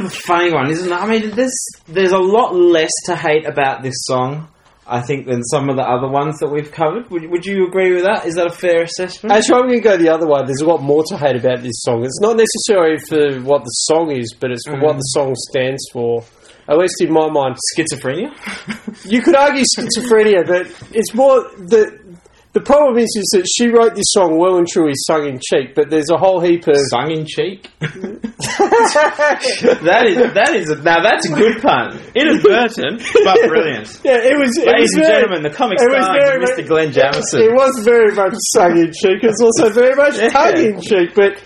This is a bit of a funny one, isn't it? I mean, there's there's a lot less to hate about this song, I think, than some of the other ones that we've covered. Would, would you agree with that? Is that a fair assessment? Actually, I'm going to go the other way. There's a lot more to hate about this song. It's not necessarily for what the song is, but it's for what mm. the song stands for. At least in my mind, Schizophrenia? you could argue schizophrenia, but it's more the the problem is is that she wrote this song well and truly sung in cheek, but there's a whole heap of Sung in cheek? that is that is a, now that's a good pun. Inadvertent, but brilliant. yeah, it was. it Ladies was and very- gentlemen, the comic it was stars very of much- Mr. Glenn Jamison. It was very much sung in cheek. It was also very much Yeah. tongue in cheek. But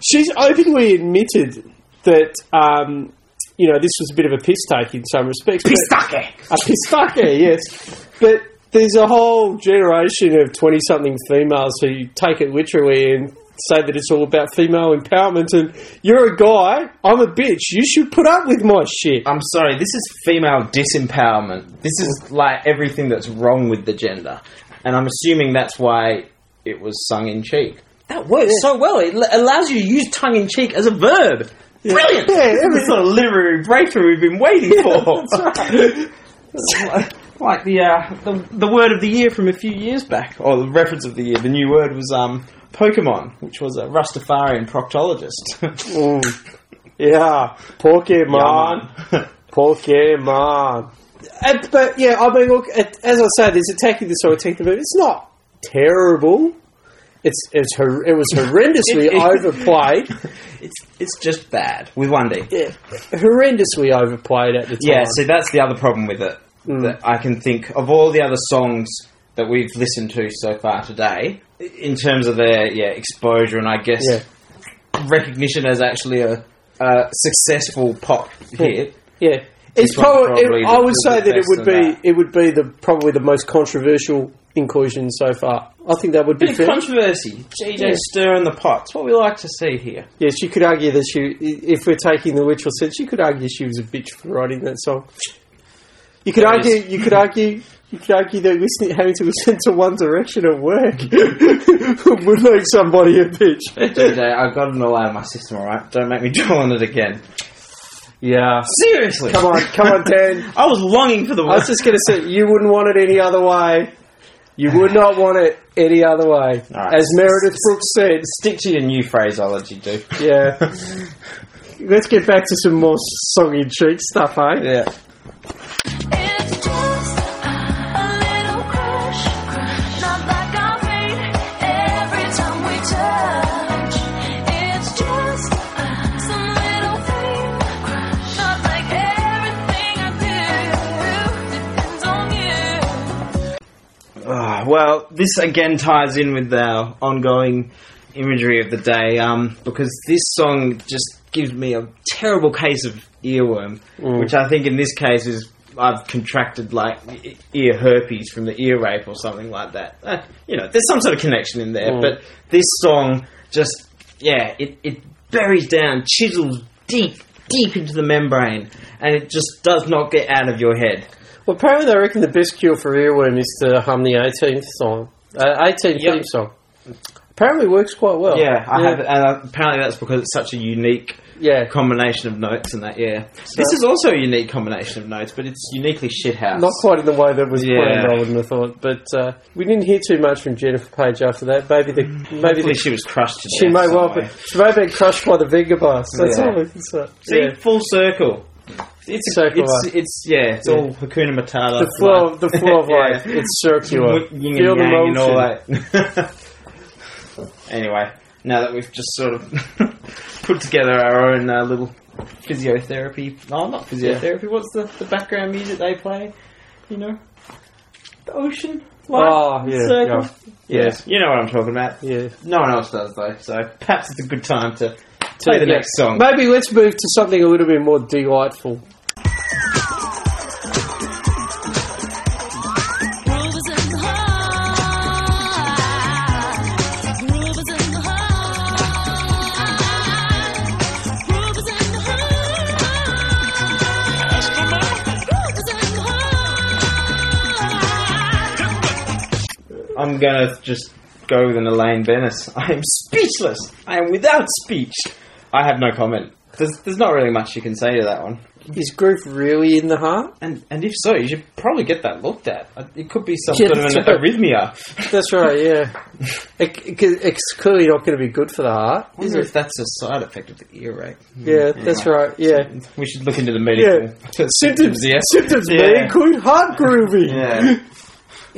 she's openly admitted that um, you know this was a bit of a piss take in some respects. but- Pistake. A pistake, yes. But there's a whole generation of 20 something females who take it literally and say that it's all about female empowerment. And you're a guy, I'm a bitch. You should put up with my shit. I'm sorry, this is female disempowerment. This is like everything that's wrong with the gender. And I'm assuming that's why it was sung in cheek. That works so well. It l- allows you to use tongue in cheek as a verb. Brilliant! Yeah, This every- is the sort of literary breakthrough we've been waiting for. like the, uh, the the word of the year from a few years back, or the reference of the year. The new word was um, Pokemon, which was a Rastafarian proctologist. Mm. Yeah, Pokemon. Pokemon. And, but yeah, I mean, look, it, as I say, there's attacking the song, attacking the movie. It's not terrible. It's it's hor- it was horrendously It- it- overplayed. It's it's just bad with one D. Yeah, horrendously overplayed at the time. Yeah, see, that's the other problem with it. Mm. That I can think of all the other songs that we've listened to so far today, in terms of their yeah exposure and I guess Yeah. recognition as actually a, a successful pop hit. Yeah, it's probably. probably it, I would say that it would be. that. It would be the probably the most controversial inclusion so far. I think that would be Bit of fair. controversy. JJ Yeah. stirring the pot. It's what we like to see here. Yes, you could argue that she, if we're taking the literal sense, you could argue she was a bitch for writing that song. You could argue. You could argue. You could argue that listening, having to listen to One Direction at work would make somebody a bitch. GJ, I got an all out of my system, alright? Don't make me dwell on it again. Yeah. Seriously. Come on, come on, Dan. I was longing for the I was just going to say, you wouldn't want it any other way. You would not want it any other way. All right. As Meredith Brooks said, Stick to your new phraseology, dude. yeah. Let's get back to some more song in cheek stuff, eh? Yeah. Well, this again ties in with our ongoing imagery of the day, um, because this song just gives me a terrible case of earworm, which I think in this case is I've contracted like ear herpes from the ear rape or something like that. Uh, you know, there's some sort of connection in there, Mm. but this song just, yeah, it, it buries down, chisels deep, deep into the membrane, and it just does not get out of your head. Well, apparently they reckon the best cure for earworm is to hum the 18th song. Uh, A-Team Yep. theme song. Apparently works quite well. Yeah, I have, and apparently that's because it's such a unique Yeah. combination of notes and that. Yeah, this is also a unique combination of notes, but it's uniquely shithouse. Not quite in the way that was Yeah. planned, I wouldn't have thought. But uh, we didn't hear too much from Jennifer Paige after that. Maybe the maybe the, she was crushed. To she may well be, she may have been crushed by the Vega. That's Yeah. all we can say. See, Yeah. full circle. It's Circle it's, life. it's yeah, it's Yeah. all Hakuna Matata. The flow, of, the flow of Yeah. life. It's circular. Yin Feel and the yang and all that. anyway, now that we've just sort of put together our own uh, little physiotherapy. No, not physiotherapy. What's the, the background music they play? You know, the ocean. light, Oh, yeah, circle. yeah. Yes, you know what I'm talking about. Yeah. No one else does though, so perhaps it's a good time to play the yeah. next song. Maybe let's move to something a little bit more delightful. The the the the. I'm gonna just go with an Elaine Benes. I am speechless. I am without speech. I have no comment. There's, there's not really much you can say to that one. Is groove really in the heart? And and if so, you should probably get that looked at. Uh, It could be some Yeah, sort of an right. arrhythmia. That's right, yeah. It, it, it's clearly not going to be good for the heart, I is wonder it? if that's a side effect of the ear rape. Yeah, that's right, yeah. We should look into the medical Symptoms, yeah. symptoms Yeah. may include heart grooving. Yeah.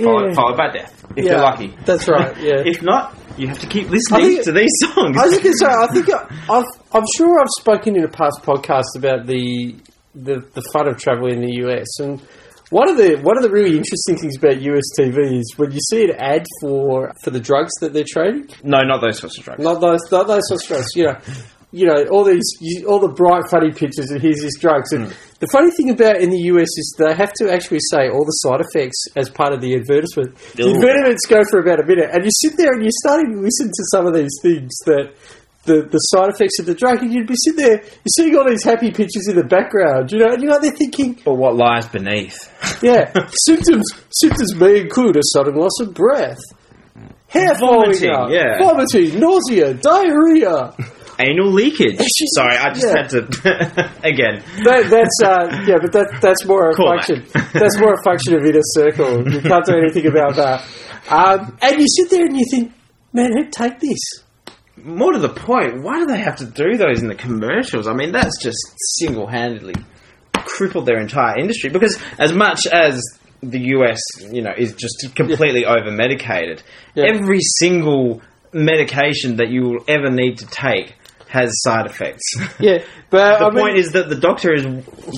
Followed, followed by death, if Yeah, you're lucky. That's right, yeah. If not, you have to keep listening think- to these songs. I was going to say, I think I- I've, I'm sure I've spoken in a past podcast about the, the the fun of traveling in the US, and one of the one of the really interesting things about US TV is when you see an ad for for the drugs that they're trading. no, not those sorts of drugs. Not those, not those sorts of drugs. You know, you know all these, all the bright, funny pictures, and here's his drugs. And hmm. the funny thing about in the US is they have to actually say all the side effects as part of the advertisement. The advertisements go for about a minute, and you sit there and you're starting to listen to some of these things that. The, the side effects of the drug, and you'd be sitting there, you're seeing all these happy pictures in the background, you know, and you're like, they're thinking, But what lies beneath? yeah, symptoms symptoms may include a sudden loss of breath, hair Vomiting, falling out, yeah. vomiting, nausea, diarrhea. Anal leakage. Sorry, I just Yeah. had to. again. That, that's uh, yeah, but that that's more a Call function. that's more a function of inner circle. You can't do anything about that. Um, and you sit there and you think, man, who'd take this? More to the point, why do they have to do those in the commercials? I mean, that's just single handedly crippled their entire industry because as much as the US, you know, is just completely over medicated, Yeah. every single medication that you will ever need to take has side effects. Yeah, but the I mean, point is that the doctor has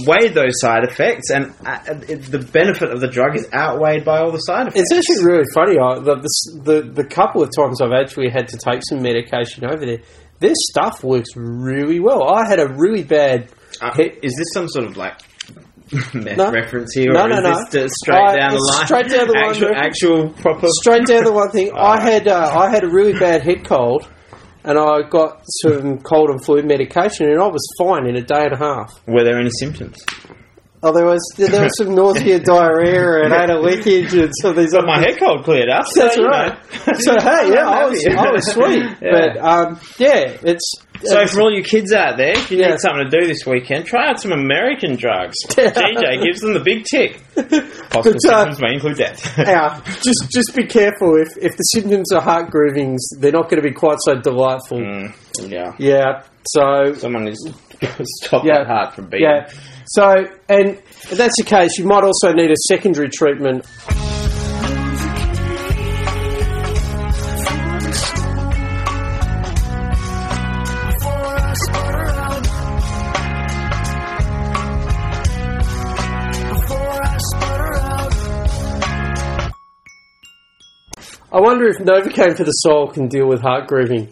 weighed those side effects, and uh, it, the benefit of the drug is outweighed by all the side effects. It's actually really funny. I, the, the, the the couple of times I've actually had to take some medication over there, their stuff works really well. I had a really bad. Uh, he- is this some sort of like meth No. reference here, No, or no, is no. this straight I- down the line? straight down the line actual, actual proper. Straight down the one thing. I had uh, I had a really bad head cold, and I got some cold and flu medication, and I was fine in a day and a half. Were there any symptoms? Oh, there was there was some nausea, diarrhea, and anal leakage, and some of these. But my head cold cleared up. That's so, you right. know. So hey, yeah, I was. I was sweet, Yeah. but um, yeah, it's So for all you kids out there, if you Yeah. need something to do this weekend, try out some American drugs. GJ gives them the big tick. Possible But, uh, symptoms may include death. yeah, just just be careful. If if the symptoms are heart groovings, they're not going to be quite so delightful. Mm, yeah. Yeah. So Someone needs to stop Yeah. that heart from beating. yeah. So and if that's the case, you might also need a secondary treatment. I wonder if Novocaine for the soul can deal with heart grieving.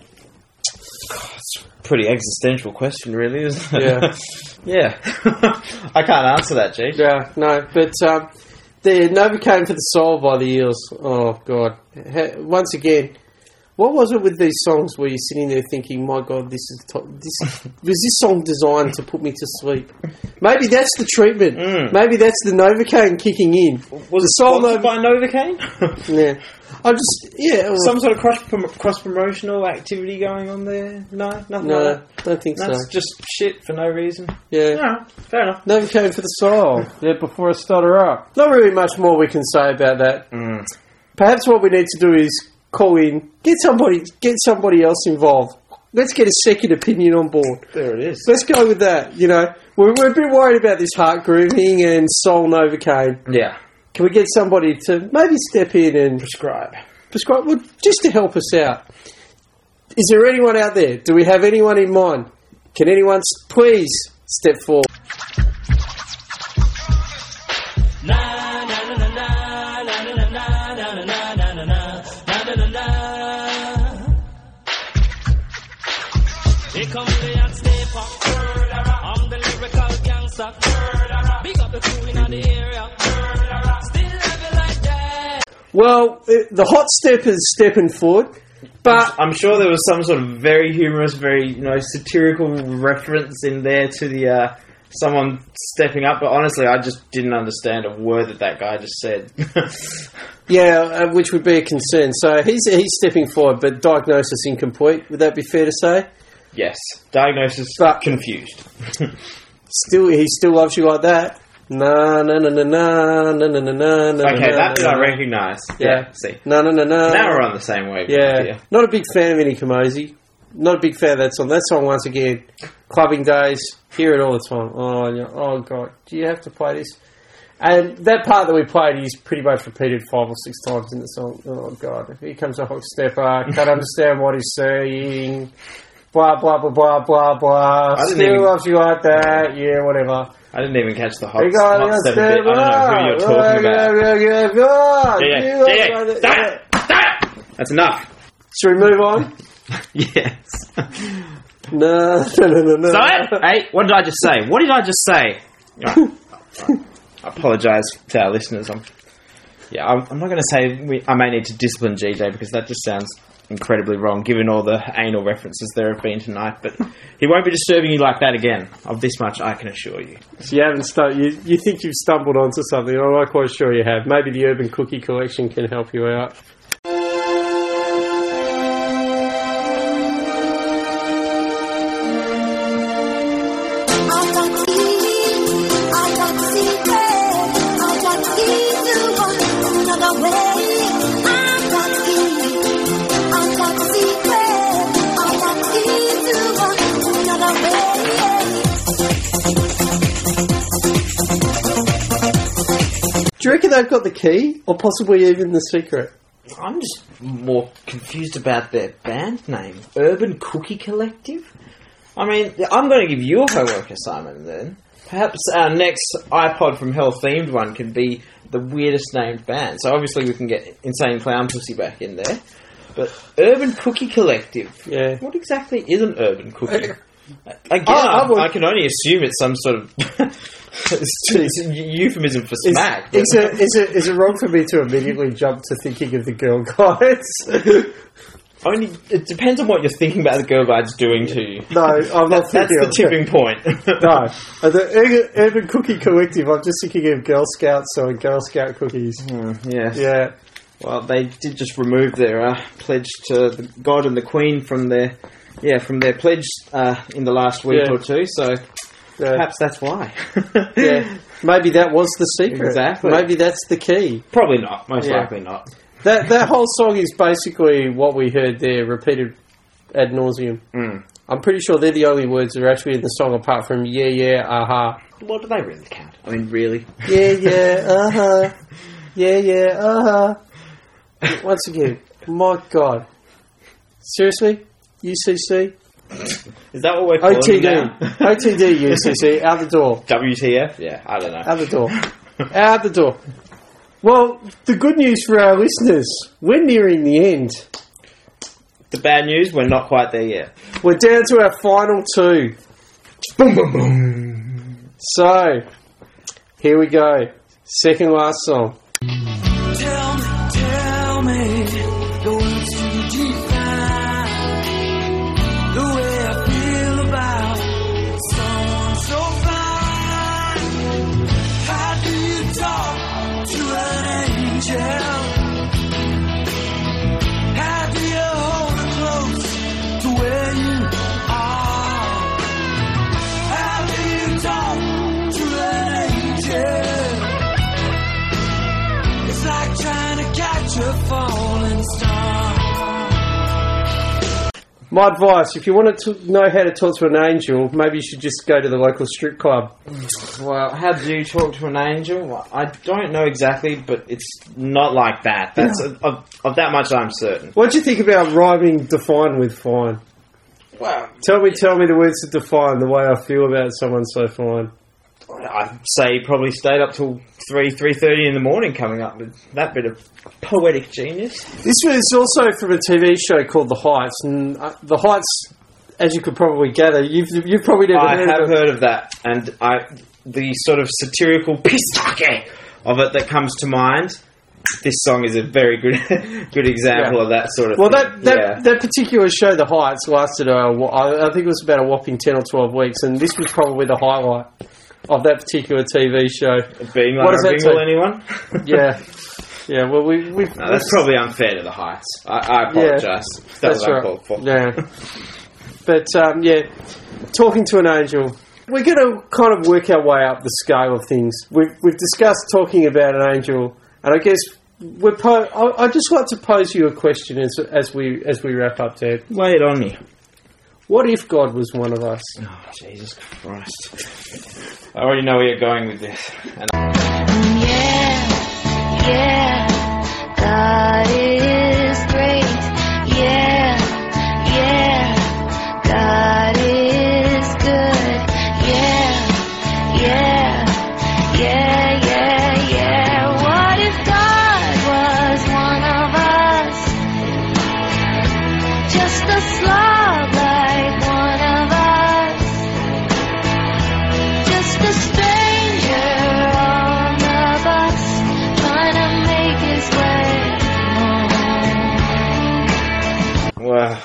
It's a Pretty existential question, really, isn't it? Yeah. yeah. I can't answer that, G. Yeah, no, but um, the Novocaine for the Soul by the Eels. Oh God! Once again, what was it with these songs where you're sitting there thinking, "My God, this is to- this was this song designed to put me to sleep?" Maybe that's the treatment. Mm. Maybe that's the Novocaine kicking in. Was the it soul sponsored by Novocaine? Yeah, I just yeah. well, Some sort of cross prom- cross promotional activity going on there? No, nothing no, like that. don't think so. That's so. just shit for no reason. Yeah. No, fair enough. Never came for the soul. Yeah, before I stutter up. Not really much more we can say about that. Mm. Perhaps what we need to do is call in, get somebody, get somebody else involved. Let's get a second opinion on board. There it is. Let's go with that. You know, we're, we're a bit worried about this heart grooving and soul novocaine. Yeah. Can we get somebody to maybe step in and Prescribe. prescribe, well, just to help us out? Is there anyone out there? Do we have anyone in mind? Can anyone please step forward? Here. I'm the lyrical gangster. Well, uh, the hot step is stepping forward, but I'm sure there was some sort of very humorous, very you know satirical reference in there to the uh, someone stepping up. But honestly, I just didn't understand a word that that guy just said. Yeah, uh, which would be a concern. So he's he's stepping forward, but diagnosis incomplete. Would that be fair to say? yes, diagnosis But- confused. Still, he still loves you like that. No, no, no, no, no, no, no, no, no, no. Okay, that bit I recognise. Yeah. See. No, no, no, no. Now we're on the same wave. Yeah, not a big fan of Ini Kamoze. Not a big fan of that song. That song, once again, clubbing days. Hear it all the time. Oh, yeah. oh God, do you have to play this? And that part that we played is pretty much repeated five or six times in the song. Oh God, here comes a hot stepper. Can't understand what he's saying. Blah blah blah blah blah blah. Still even- loves you like that. Yeah, whatever. I didn't even catch the hot, hot step bit. I don't know who you're talking about. Yeah, yeah, yeah, Yeah, yeah. yeah, You love yeah. like Stop! Stop! That's enough. Should we move on? Yes. No, no, no, no, no. So, hey, what did I just say? What did I just say? Right. I apologise to our listeners. I'm, yeah, I'm, I'm not going to say we, I may need to discipline GJ because that just sounds incredibly wrong, given all the anal references there have been tonight. But he won't be disturbing you like that again. Of this much, I can assure you. So you haven't stu- you, you think you've stumbled onto something. I'm not quite sure you have. Maybe the Urban Cookie Collective can help you out. They've got the key, or possibly even the secret? I'm just more confused about their band name, Urban Cookie Collective. I mean, I'm going to give you a homework assignment then. Perhaps our next iPod from Hell themed one can be the weirdest named band. So obviously we can get Insane Clown Pussy back in there. But Urban Cookie Collective. Yeah. What exactly is an urban cookie? Again, I- I I, can only assume it's some sort of it's, it's a euphemism for Is, smack. is, it, is, it, is it wrong for me to immediately jump to thinking of the girl guides? Only it depends on what you're thinking about the girl guides doing to you. no, I'm not That's thinking the of tipping point. No, the Ur- Urban Cookie Collective. I'm just thinking of Girl Scouts selling Girl Scout cookies. yes. Yeah, Well, they did just remove their uh, pledge to the God and the Queen from their yeah from their pledge uh, in the last week Yeah. or two. So yeah, perhaps that's why. yeah. Maybe that was the secret. Exactly. Maybe that's the key. Probably not. Most Yeah. likely not. That that whole song is basically what we heard there, repeated ad nauseum. Mm. I'm pretty sure they're the only words that are actually in the song, apart from yeah, yeah, aha, What do they really count? I mean, really? yeah, yeah, uh huh, yeah, yeah, uh huh. Once again, my God, seriously, UCC, Is that what we're calling OTD, it now? OTD, UCC, out the door. WTF? Yeah, I don't know. Out the door. Out the door. Well, the good news for our listeners, we're nearing the end. The bad news, we're not quite there yet. We're down to our final two. Boom, boom, boom. So, here we go. Second last song. My advice, if you want to t- know how to talk to an angel, maybe you should just go to the local strip club. Well, how do you talk to an angel? Well, I don't know exactly, but it's not like that. That's of, of that much I'm certain. What do you think about rhyming define with fine? Well, Tell me, tell me the words that define the way I feel about someone so fine. I'd say he probably stayed up till three, three thirty in the morning, coming up with that bit of poetic genius. This was also from a TV show called The Heights, and uh, The Heights, as you could probably gather, you've you've probably never I heard have of heard of that, and I the sort of satirical pistake of it that comes to mind. This song is a very good good example Yeah. of that sort of. Well, thing. that that, yeah. that particular show, The Heights, lasted. Uh, I I think it was about a whopping ten or twelve weeks, and this was probably the highlight of that particular TV show. being what does a that say? anyone? Yeah, yeah. Well, we we've No, that's probably unfair to the heights. I, I apologise. That That's was right. for. Yeah. But um, yeah, talking to an angel. We're going to kind of work our way up the scale of things. We've we've discussed talking about an angel, and I guess we're. Po- I I just like to pose you a question as as we as we wrap up, Ted. Lay it on me. What if God was one of us? Oh, Jesus Christ. I already know where you're going with this. And Yeah, yeah, God is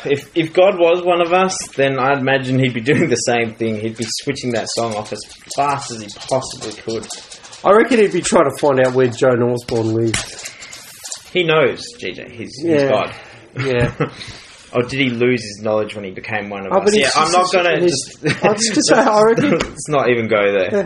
if if God was one of us, then I'd imagine he'd be doing the same thing. He'd be switching that song off as fast as he possibly could. I reckon he'd be trying to find out where Joan Osborne lived. He knows, GJ. He's, he's Yeah. God. Yeah. or did he lose his knowledge when he became one of Oh, us? Yeah, I'm not going to it's- just. I just say, I reckon- Let's not even go there.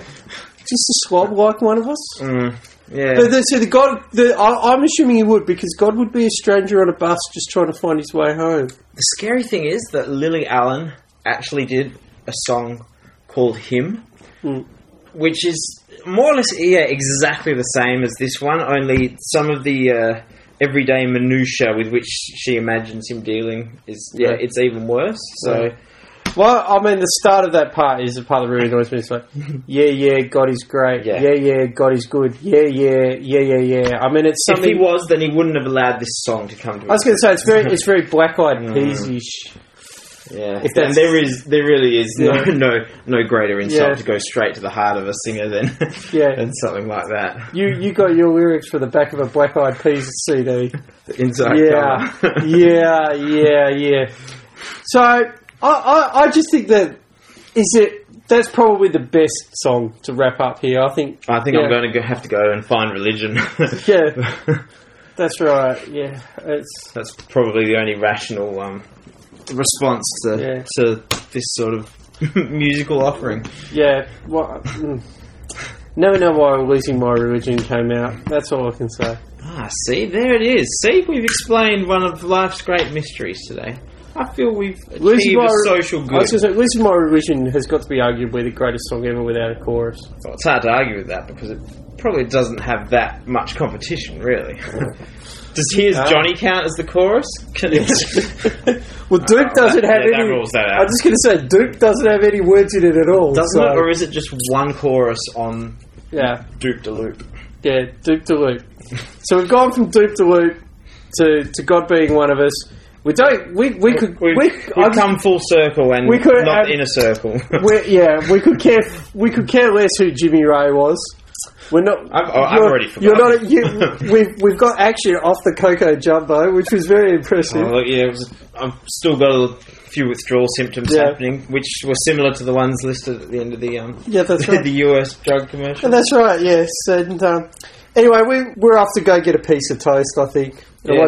Just a swab like one of us? Mm, yeah. But the, so the God, the, I, I'm assuming he would because God would be a stranger on a bus just trying to find his way home. The scary thing is that Lily Allen actually did a song called Him, Mm. which is more or less, yeah, exactly the same as this one. Only some of the uh, everyday minutia with which she imagines him dealing is, yeah, Yeah. it's even worse. So. Yeah. Well, I mean, the start of that part is the part that really annoys me. It's like, yeah, yeah, God is great. Yeah. Yeah, yeah, God is good. Yeah, yeah, yeah, yeah, yeah. I mean, it's If something. he was, then he wouldn't have allowed this song to come to. I was going to say it's very, it's very black eyed Mm. peas-ish. Yeah, If and that's- there is, there really is Yeah. no, no, no greater insult Yeah. to go straight to the heart of a singer than, Yeah. than something like that. You, you got your lyrics for the back of a black eyed peas CD. The inside yeah, cover. yeah, yeah, yeah. So I, I, I just think that is it. That's probably the best song to wrap up here. I think. I think yeah, I'm going to have to go and find religion. Yeah, that's right. Yeah, it's That's probably the only rational um, response to Yeah. to this sort of musical offering. yeah. What? Mm. Never know why Losing My Religion came out. That's all I can say. Ah, see, there it is. See, we've explained one of life's great mysteries today. I feel we've Losing achieved My, a social I good. was going to say, Losing My Religion has got to be arguably the greatest song ever without a chorus. Well, it's hard to argue with that because it probably doesn't have that much competition, really. Does Here's Ah. Johnny count as the chorus? Can Well, Doop Oh, doesn't that- have yeah, that any. rules that out. I'm just going to say Doop doesn't have any words in it at all. Doesn't so, it? Or is it just one chorus on yeah, Duke de Loop? yeah, Duke to Luke. so we've gone from Doop to Loop to, to God being one of us. We don't. We we could. We've, we, we've I- come full circle and we could not have- in a circle. we yeah, we could care. We could care less who Jimmy Ray was. We're not. I've- I've you're- already You're not. forgotten. You, we've we've got action off the Coco Jamboo, which was very impressive. Oh, look, yeah, it was, I've still got a few withdrawal symptoms Yeah. happening, which were similar to the ones listed at the end of the um, Yeah, that's right. the US drug commercial. And that's right. Yes. And um, anyway, we we're off to go get a piece of toast. I think.